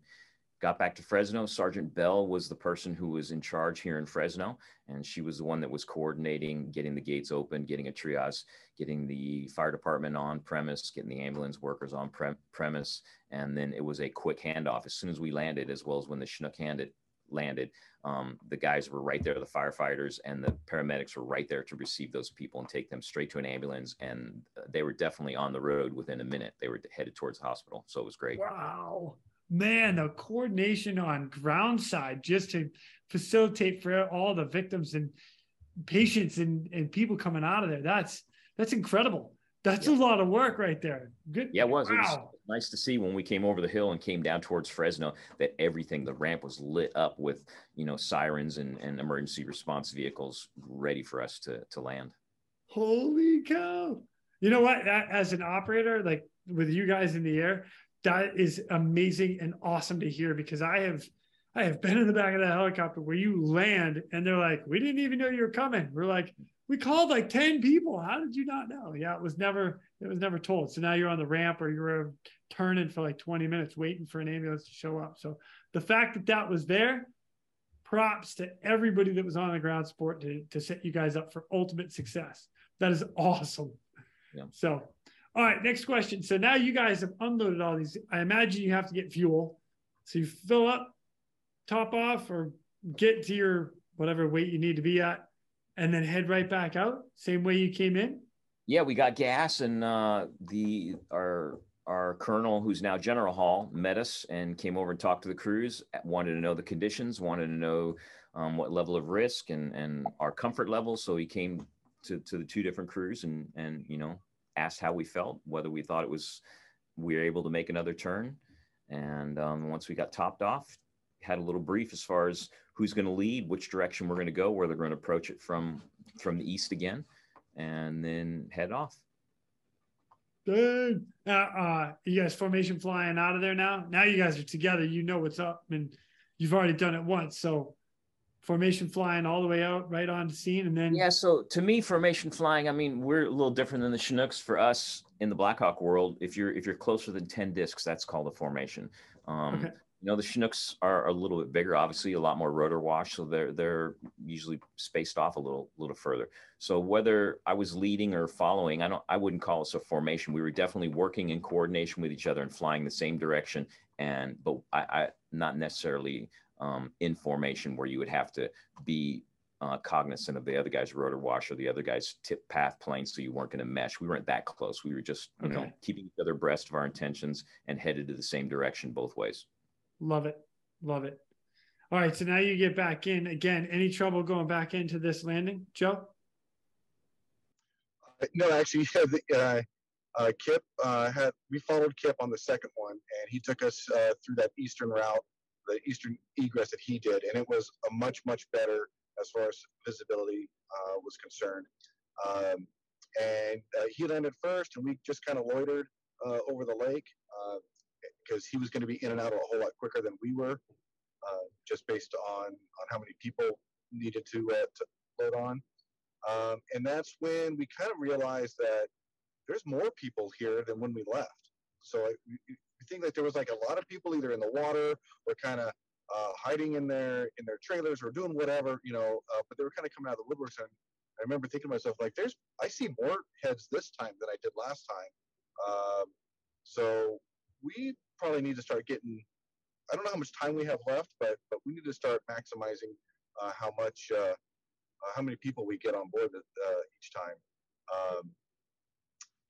got back to Fresno. Sergeant Bell was the person who was in charge here in Fresno, and she was the one that was coordinating getting the gates open, getting a triage, getting the fire department on premise, getting the ambulance workers on pre- premise, and then it was a quick handoff as soon as we landed, as well as when the Chinook handed landed. Um, the guys were right there, the firefighters and the paramedics were right there to receive those people and take them straight to an ambulance. And they were definitely on the road within a minute. They were headed towards the hospital, so it was great. Wow man, the coordination on ground side just to facilitate for all the victims and patients and, and people coming out of there. That's that's incredible. That's yeah. a lot of work right there. Good. Yeah, it was. Wow. It was nice to see when we came over the hill and came down towards Fresno that everything, the ramp was lit up with, you know, sirens and, and emergency response vehicles ready for us to, to land. Holy cow. You know what? As an operator, like with you guys in the air, that is amazing and awesome to hear because I have I have been in the back of that helicopter where you land and they're like, we didn't even know you were coming. We're like, we called like 10 people. How did you not know? Yeah, it was never, it was never told. So now you're on the ramp or you're turning for like 20 minutes waiting for an ambulance to show up. So the fact that that was there, props to everybody that was on the ground support to, to set you guys up for ultimate success. That is awesome. Yeah. So, all right, next question. So now you guys have unloaded all these. I imagine you have to get fuel. So you fill up, top off, or get to your whatever weight you need to be at and then head right back out same way you came in yeah we got gas and uh, the our our colonel who's now general hall met us and came over and talked to the crews wanted to know the conditions wanted to know um, what level of risk and and our comfort level so he came to, to the two different crews and and you know asked how we felt whether we thought it was we were able to make another turn and um, once we got topped off had a little brief as far as who's going to lead, which direction we're going to go, where they're going to approach it from from the east again, and then head off. Good. Uh, uh, you guys formation flying out of there now. Now you guys are together. You know what's up, and you've already done it once. So formation flying all the way out, right on the scene, and then yeah. So to me, formation flying. I mean, we're a little different than the Chinooks. For us in the Blackhawk world, if you're if you're closer than ten discs, that's called a formation. Um, okay. You know, the Chinooks are a little bit bigger, obviously a lot more rotor wash, so they're they're usually spaced off a little little further. So whether I was leading or following, I don't I wouldn't call us a formation. We were definitely working in coordination with each other and flying the same direction. And but I, I not necessarily um, in formation where you would have to be uh, cognizant of the other guy's rotor wash or the other guy's tip path plane, so you weren't going to mesh. We weren't that close. We were just, you okay. know, keeping each other abreast of our intentions and headed to the same direction both ways. Love it. Love it. All right. So now you get back in again. Any trouble going back into this landing, Joe? Uh, no, actually, yeah, uh, uh, Kipp uh, had we followed Kipp on the second one, and he took us uh, through that eastern route, the eastern egress that he did, and it was a much much better as far as visibility uh, was concerned. Um, and he landed first, and we just kind of loitered over the lake because he was going to be in and out a whole lot quicker than we were, uh, just based on on how many people needed to, uh, to load on. Um, and that's when we kind of realized that there's more people here than when we left. So I, we, think that there was like a lot of people either in the water or kind of uh, hiding in their in their trailers or doing whatever, you know. Uh, but they were kind of coming out of the woodworks, and I remember thinking to myself, like, "There's I see more heads this time than I did last time." Um, so we probably need to start getting. I don't know how much time we have left, but but we need to start maximizing uh, how much uh, uh, how many people we get on board uh, each time. Um,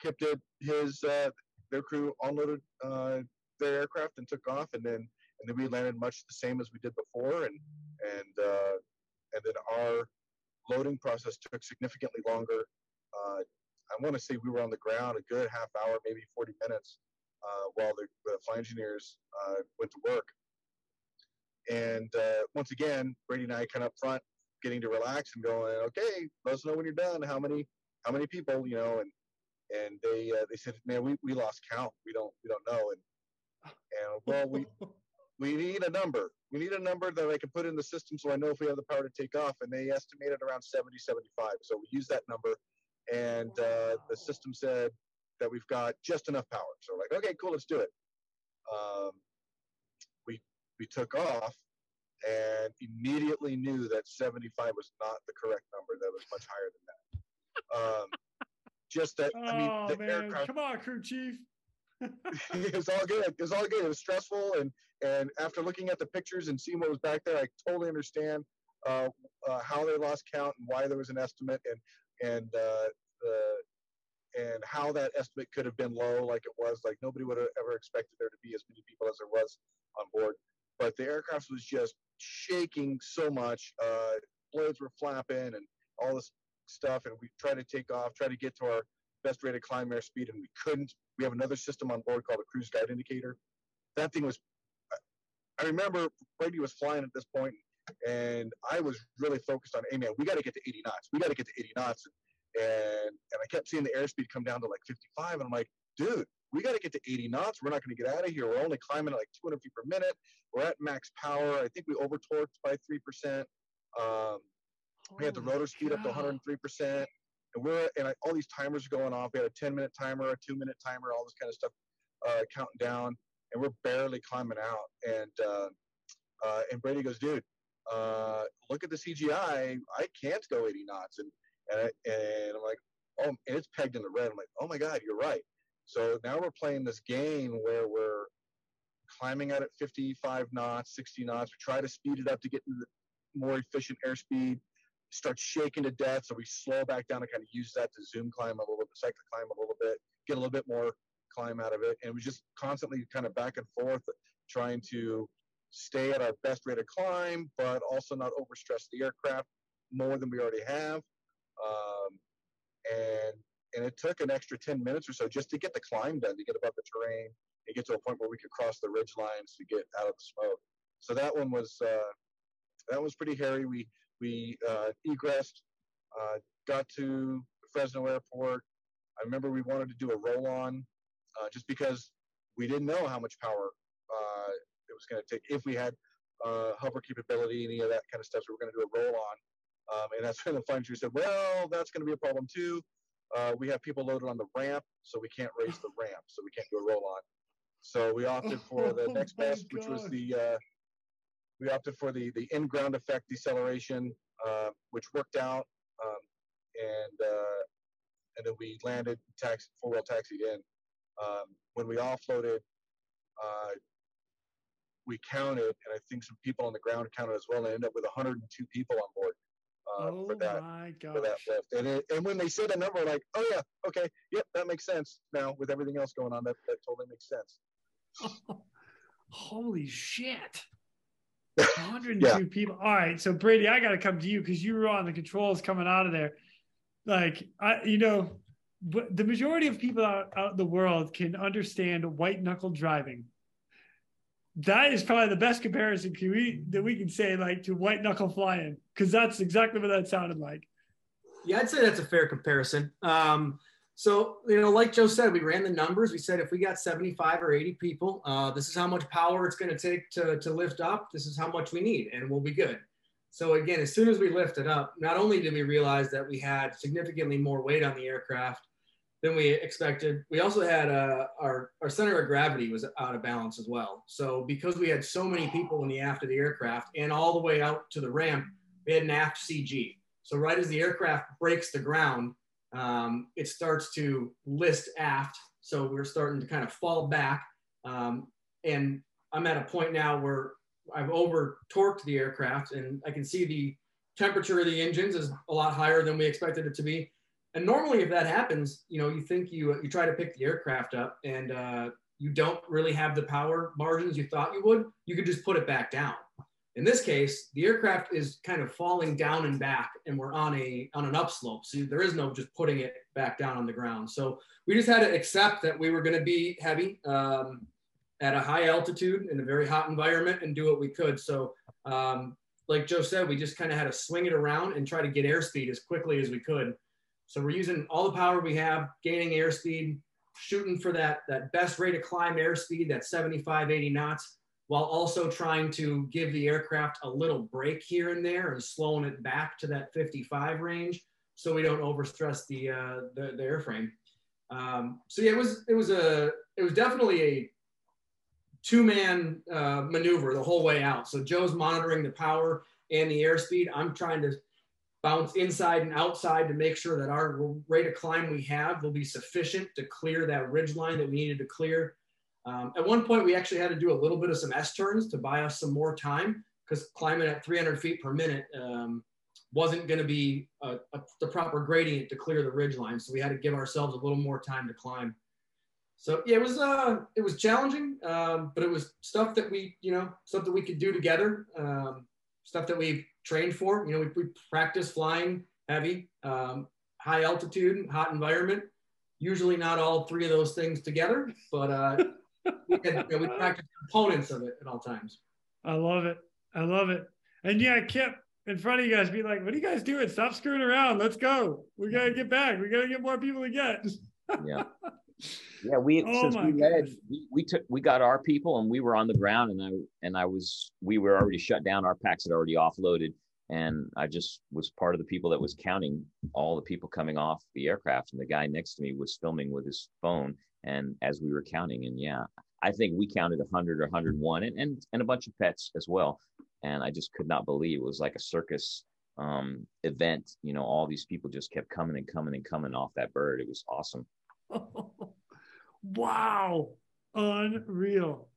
Kipp did his their crew unloaded uh, their aircraft and took off, and then and then we landed much the same as we did before, and and and then our loading process took significantly longer. I want to say we were on the ground a good half hour, maybe 40 minutes uh, while the, the flight engineers uh, went to work. And uh, once again, Brady and I kind of up front, getting to relax and going, okay, let us know when you're done. How many, how many people, you know? And and they uh, they said, man, we, we lost count. We don't we don't know. And and well, we we need a number. We need a number that I can put in the system so I know if we have the power to take off. And they estimated around 70, 75. So we used that number, and uh, the system said that we've got just enough power. So we're like, okay, cool, let's do it. Um, we we took off and immediately knew that 75 was not the correct number. That was much higher than that. Um, just that, oh, I mean, oh, the man. aircraft. Come on, crew chief. it's all good. It's all good. It was stressful, and and after looking at the pictures and seeing what was back there, I totally understand uh, uh, how they lost count and why there was an estimate, and and uh, the and how that estimate could have been low like it was. Like nobody would have ever expected there to be as many people as there was on board. But the aircraft was just shaking so much. Uh, blades were flapping and all this stuff. And we tried to take off, try to get to our best rated climb airspeed, and we couldn't. We have another system on board called a cruise guide indicator. That thing was, I remember Brady was flying at this point, and I was really focused on, hey man, we got to get to 80 knots. We got to get to 80 knots and and I kept seeing the airspeed come down to like 55, and I'm like, dude, we got to get to 80 knots. We're not going to get out of here. We're only climbing at like 200 feet per minute. We're at max power. I think we over torqued by three percent. Um, We had the rotor speed up to 103 percent, and we're and I, all these timers are going off. We had a 10 minute timer, a two minute timer, all this kind of stuff uh, counting down, and we're barely climbing out. And uh, uh, and Brady goes, dude, uh, look at the CGI. I can't go 80 knots, and and, I, and I'm like, oh, and it's pegged in the red. I'm like, oh my god, you're right. So now we're playing this game where we're climbing out at 55 knots, 60 knots. We try to speed it up to get into the more efficient airspeed. Start shaking to death, so we slow back down and kind of use that to zoom climb a little bit, cycle climb a little bit, get a little bit more climb out of it. And we just constantly kind of back and forth, trying to stay at our best rate of climb, but also not overstress the aircraft more than we already have. Um, and and it took an extra 10 minutes or so just to get the climb done, to get above the terrain, and get to a point where we could cross the ridge lines to get out of the smoke. So that one was uh, that was pretty hairy. We we uh, egressed, uh, got to Fresno Airport. I remember we wanted to do a roll on, uh, just because we didn't know how much power uh, it was going to take if we had uh, hover capability, any of that kind of stuff. So we are going to do a roll on. Um, and that's when the flight crew said, well, that's going to be a problem too. Uh, we have people loaded on the ramp, so we can't raise the ramp, so we can't do a roll on. So we opted for the next Oh best, which was the uh, we opted for the the in ground effect deceleration, uh, which worked out, um, and uh, and then we landed taxi full well taxied in. Um, when we offloaded, uh, we counted, and I think some people on the ground counted as well, and ended up with 102 people on board uh, oh for that my for that lift. And it, and when they said a number, like, oh yeah, okay, yep, that makes sense. Now with everything else going on, that that totally makes sense. Holy shit. 102 people. All right. So Brady, I gotta come to you because you were on the controls coming out of there. Like I you know, but the majority of people out, out in the world can understand white knuckle driving. That is probably the best comparison can we that we can say like to white knuckle flying, because that's exactly what that sounded like. Yeah, I'd say that's a fair comparison. Um, so, you know, like Joe said, we ran the numbers. We said if we got 75 or 80 people, uh, this is how much power it's going to take to, to lift up. This is how much we need, and we'll be good. So, again, as soon as we lifted it up, not only did we realize that we had significantly more weight on the aircraft than we expected, we also had uh, our, our center of gravity was out of balance as well. So, because we had so many people in the aft of the aircraft and all the way out to the ramp, we had an aft CG. So, right as the aircraft breaks the ground, um, it starts to list aft. So we're starting to kind of fall back. Um, and I'm at a point now where I've over torqued the aircraft and I can see the temperature of the engines is a lot higher than we expected it to be. And normally if that happens, you know, you think you, you try to pick the aircraft up and uh, you don't really have the power margins you thought you would, you could just put it back down. In this case, the aircraft is kind of falling down and back, and we're on a on an upslope. So there is no just putting it back down on the ground. So we just had to accept that we were going to be heavy um, at a high altitude in a very hot environment and do what we could. So, um, like Joe said, we just kind of had to swing it around and try to get airspeed as quickly as we could. So we're using all the power we have, gaining airspeed, shooting for that that best rate of climb airspeed, that 75, 80 knots while also trying to give the aircraft a little break here and there and slowing it back to that 55 range so we don't overstress the uh, the, the airframe. Um, so yeah, it was it was a it was definitely a two man uh, maneuver the whole way out. So Joe's monitoring the power and the airspeed. I'm trying to bounce inside and outside to make sure that our rate of climb we have will be sufficient to clear that ridge line that we needed to clear. Um, at one point, we actually had to do a little bit of some S turns to buy us some more time because climbing at 300 feet per minute um, wasn't going to be a, a, the proper gradient to clear the ridge line. So we had to give ourselves a little more time to climb. So yeah, it was uh, it was challenging, um, but it was stuff that we, you know, stuff that we could do together, um, stuff that we've trained for. You know, we, we practice flying heavy, um, high altitude, hot environment. Usually not all three of those things together, but uh, we, had, we practice components of it at all times. I love it. I love it. And yeah, Kipp in front of you guys be like, what are you guys doing? Stop screwing around. Let's go. We got to get back. We got to get more people to get. yeah. Yeah, we Oh since we led, we, we took we got our people and we were on the ground and I and I was we were already shut down. Our packs had already offloaded, and I just was part of the people that was counting all the people coming off the aircraft. And the guy next to me was filming with his phone. And as we were counting, and yeah, I think we counted 100 or 101 and, and, and a bunch of pets as well. And I just could not believe it was like a circus um, event. You know, all these people just kept coming and coming and coming off that bird. It was awesome. wow. Unreal.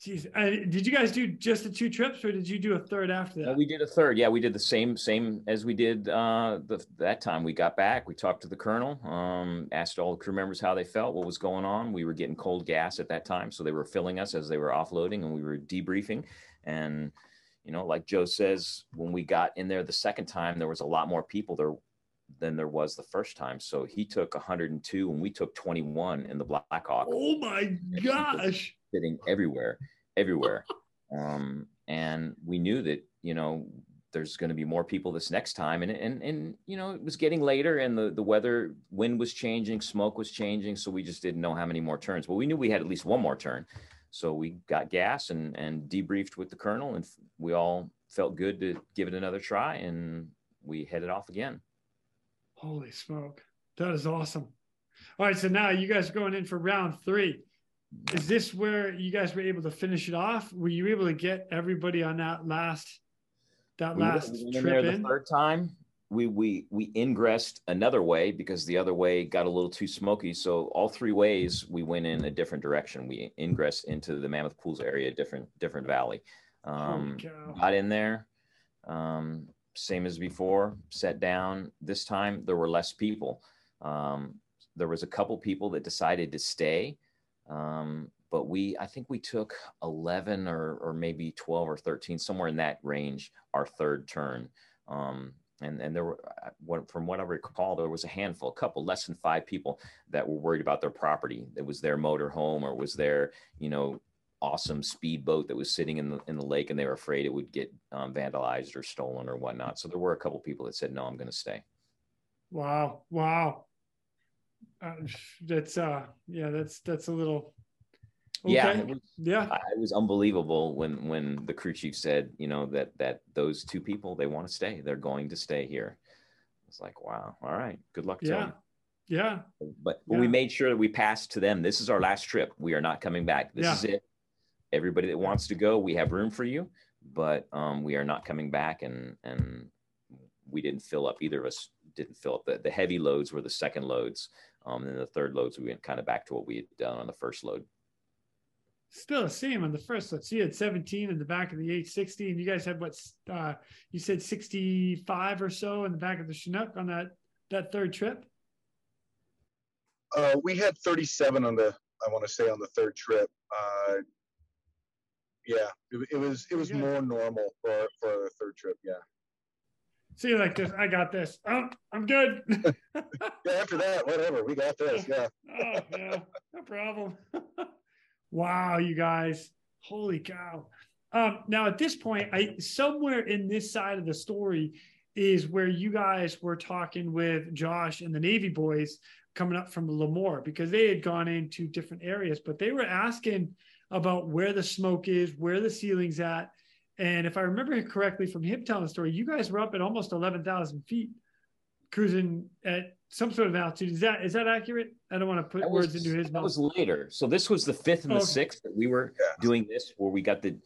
Jeez, and did you guys do just the two trips, or did you do a third after that? we did a third. Yeah, we did the same same as we did uh, the, that time. We got back. We talked to the colonel, um, asked all the crew members how they felt, what was going on. We were getting cold gas at that time, so they were filling us as they were offloading, and we were debriefing. And you know, like Joe says, when we got in there the second time, there was a lot more people there than there was the first time. So he took 102, and we took 21 in the Blackhawk. Oh my gosh! sitting everywhere, everywhere. Um, and we knew that, you know, there's going to be more people this next time. And, and, and, you know, it was getting later and the, the weather, wind was changing, smoke was changing. So we just didn't know how many more turns, but we knew we had at least one more turn. So we got gas and, and debriefed with the colonel and we all felt good to give it another try. And we headed off again. Holy smoke. That is awesome. All right. So now you guys are going in for round three is this where you guys were able to finish it off? Were you able to get everybody on that last that last we trip in? The third time, we we we ingressed another way because the other way got a little too smoky. So all three ways we went in a different direction. We ingressed into the Mammoth Pools area, different different valley. Um, got in there, um, same as before. Sat down. This time there were less people. Um, there was a couple people that decided to stay um, but we, I think we took 11 or, or maybe 12 or 13, somewhere in that range, our third turn. Um, and, and there were, uh, from what I recall, there was a handful, a couple, less than five people that were worried about their property. It was their motor home or was their, you know, awesome speedboat that was sitting in the in the lake, and they were afraid it would get um, vandalized or stolen or whatnot. So there were a couple people that said, "No, I'm going to stay." Wow! Wow! uh, that's uh yeah that's that's a little okay. yeah it was, yeah it was unbelievable when when the crew chief said you know that that those two people they want to stay they're going to stay here it's like wow all right good luck to yeah them. yeah but, but yeah. we made sure that we passed to them this is our last trip we are not coming back this yeah. is it everybody that wants to go we have room for you but um, we are not coming back and and we didn't fill up either of us didn't fill up the, the heavy loads were the second loads um, and then the third loads, we went kind of back to what we had done on the first load. Still the same on the first load. So you had 17 in the back of the H60, and you guys had what? Uh, you said 65 or so in the back of the Chinook on that that third trip. Uh, we had 37 on the. I want to say on the third trip. Uh, yeah, it, it was it was more normal for for the third trip. Yeah see you like this. I got this. Oh, I'm good. yeah, after that, whatever. We got this. Yeah. oh, yeah. No problem. wow, you guys. Holy cow. Um, now at this point, I somewhere in this side of the story is where you guys were talking with Josh and the Navy boys coming up from Lemoore because they had gone into different areas, but they were asking about where the smoke is, where the ceiling's at, and if I remember correctly from him telling the story, you guys were up at almost 11,000 feet cruising at some sort of altitude. Is that is that accurate? I don't want to put that words was, into his that mouth. That was later. So this was the fifth and the sixth that we were yeah. doing this, where we got the,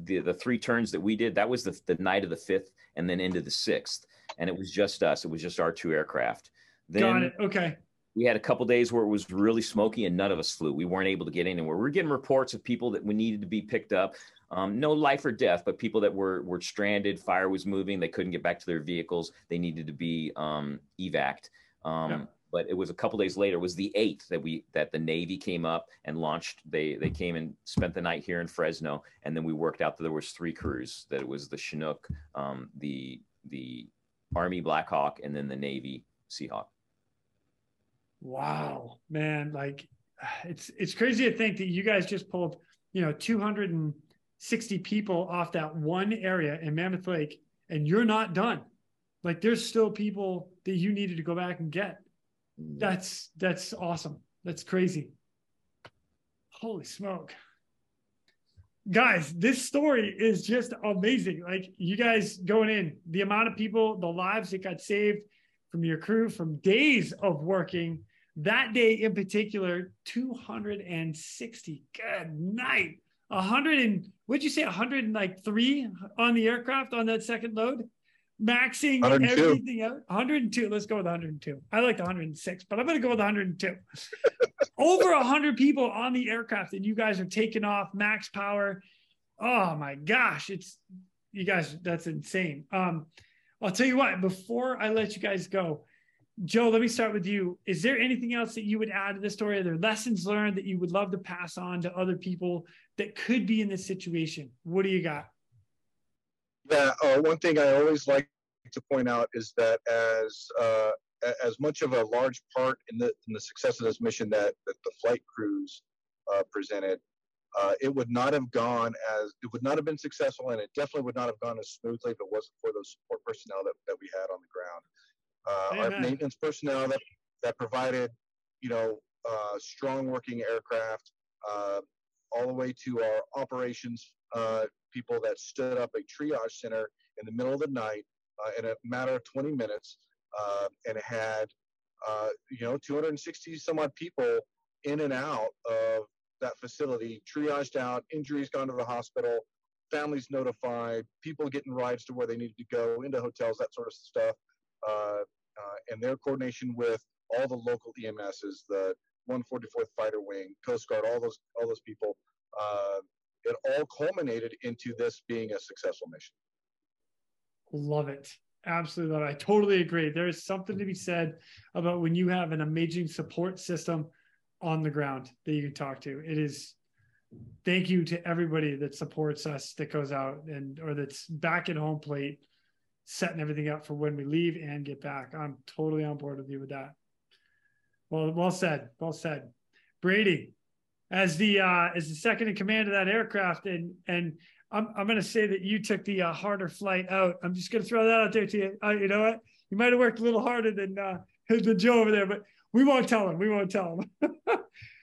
the the three turns that we did. That was the the night of the fifth, and then into the sixth, and it was just us. It was just our two aircraft. Then, got it. Okay. We had a couple days where it was really smoky and none of us flew. We weren't able to get anywhere. We we're getting reports of people that we needed to be picked up. Um, no life or death, but people that were were stranded. Fire was moving. They couldn't get back to their vehicles. They needed to be um, evac'd. Um, yeah. But it was a couple days later. It was the eighth that we that the Navy came up and launched. They they came and spent the night here in Fresno, and then we worked out that there was three crews. That it was the Chinook, um, the the Army Blackhawk, and then the Navy Seahawk. Wow, man! Like it's it's crazy to think that you guys just pulled you know 260 people off that one area in Mammoth Lake and you're not done. Like there's still people that you needed to go back and get. Mm-hmm. That's that's awesome. That's crazy. Holy smoke. guys, this story is just amazing. Like you guys going in, the amount of people, the lives that got saved from your crew from days of working. That day in particular, 260. Good night. 100 and what'd you say? 103 on the aircraft on that second load, maxing 102. everything out. 102. Let's go with 102. I like 106, but I'm going to go with 102. Over 100 people on the aircraft, and you guys are taking off max power. Oh my gosh, it's you guys. That's insane. Um, I'll tell you what. Before I let you guys go, Joe, let me start with you. Is there anything else that you would add to the story? Are there lessons learned that you would love to pass on to other people that could be in this situation? What do you got? Yeah, uh, one thing I always like to point out is that as uh, as much of a large part in the in the success of this mission that, that the flight crews uh, presented, uh, it would not have gone as it would not have been successful, and it definitely would not have gone as smoothly if it wasn't for those support personnel that, that we had on the ground uh, our maintenance personnel that, that provided, you know, uh, strong working aircraft, uh, all the way to our operations uh, people that stood up a triage center in the middle of the night uh, in a matter of 20 minutes uh, and had, you know, 260 some odd people in and out of that facility, triaged out, injuries gone to the hospital, families notified, people getting rides to where they needed to go, into hotels, that sort of stuff. Uh, uh, and their coordination with all the local EMSs, the 144th Fighter Wing, Coast Guard, all those all those people. Uh, it all culminated into this being a successful mission. Love it. Absolutely love it. I totally agree. There is something to be said about when you have an amazing support system on the ground that you can talk to. It is thank you to everybody that supports us that goes out and or that's back at home plate setting everything up for when we leave and get back. I'm totally on board with you with that. Well, well said. Well said. Brady, as the uh, as the second in command of that aircraft, and and I'm I'm going to say that you took the uh, harder flight out. I'm just going to throw that out there to you. Uh, you know what? You might have worked a little harder than uh, than Joe over there, but we won't tell him. We won't tell him.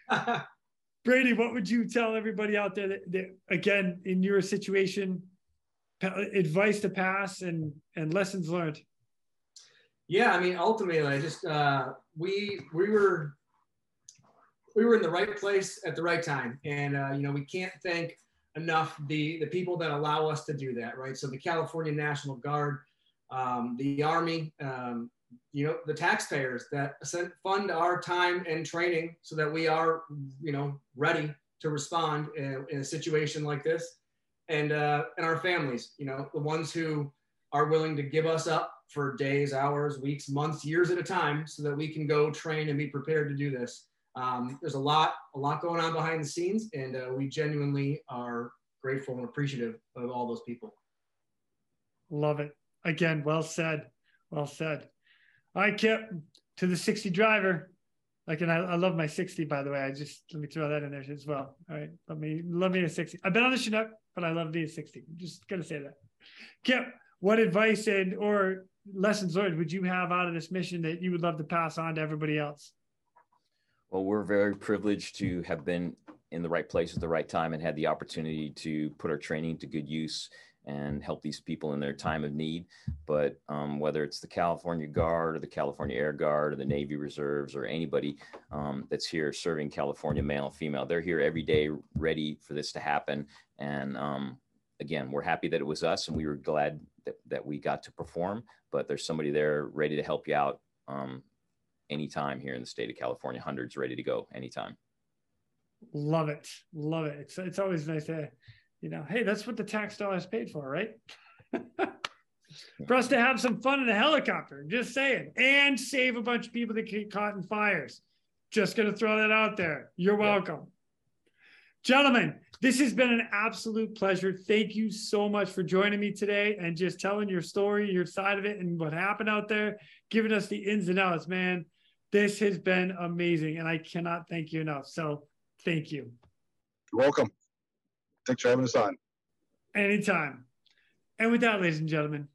Brady, what would you tell everybody out there that, that again in your situation advice to pass and and lessons learned. Yeah i mean ultimately i just uh we we were we were in the right place at the right time. And uh, you know we can't thank enough the the people that allow us to do that right? So the california national guard um, the army um, you know the taxpayers that fund our time and training so that we are you know ready to respond in, in a situation like this and uh, and our families, you know, the ones who are willing to give us up for days, hours, weeks, months, years at a time, so that we can go train and be prepared to do this. Um, there's a lot, a lot going on behind the scenes, and uh, we genuinely are grateful and appreciative of all those people. Love it. Again, well said. Well said. All right, Kipp, to the 60 driver. Like, and I, I love my 60, by the way. I just, let me throw that in there as well. All right. Let me, love me a 60. I've been on the Chinook but I love v 60. I'm just gonna say that. Kipp, what advice and or lessons learned would you have out of this mission that you would love to pass on to everybody else? Well, we're very privileged to have been in the right place at the right time and had the opportunity to put our training to good use and help these people in their time of need. But um, whether it's the California Guard or the California Air Guard or the Navy Reserves or anybody um, that's here serving California, male and female, they're here every day ready for this to happen. And um, again, we're happy that it was us and we were glad that, that we got to perform, but there's somebody there ready to help you out um, anytime here in the state of California, hundreds ready to go anytime. Love it. Love it. It's, it's always nice to you know, hey, that's what the tax dollars paid for, right? for us to have some fun in a helicopter, just saying, and save a bunch of people that get caught in fires. Just going to throw that out there. You're welcome. Yeah. Gentlemen, this has been an absolute pleasure. Thank you so much for joining me today and just telling your story, your side of it, and what happened out there, giving us the ins and outs, man. This has been amazing, and I cannot thank you enough. So, thank you. You're welcome. Thanks for having us on. Anytime. And with that, ladies and gentlemen,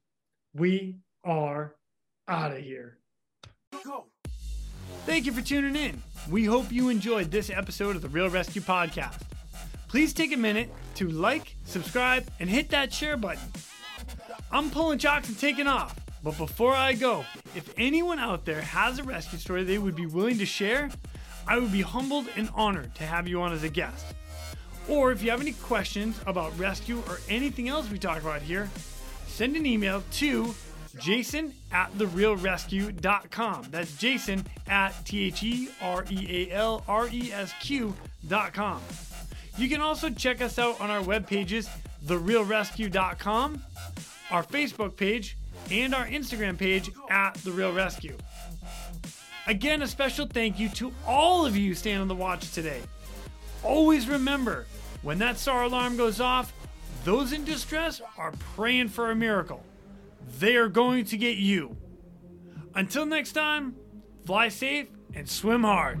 we are out of here. Go. Thank you for tuning in. We hope you enjoyed this episode of the Real ResQ Podcast. please take a minute to like, subscribe, and hit that share button. I'm pulling chocks and taking off. But before I go, if anyone out there has a rescue story they would be willing to share, I would be humbled and honored to have you on as a guest. Or if you have any questions about rescue or anything else we talk about here, send an email to jason at therealresq.com. That's jason at T H E R E A L R E S Q.com. You can also check us out on our web pages, therealresq.com, our Facebook page, and our Instagram page at The Real ResQ. Again, a special thank you to all of you staying on the watch today. Always remember, when that SAR alarm goes off, those in distress are praying for a miracle. They are going to get you. Until next time, fly safe and swim hard.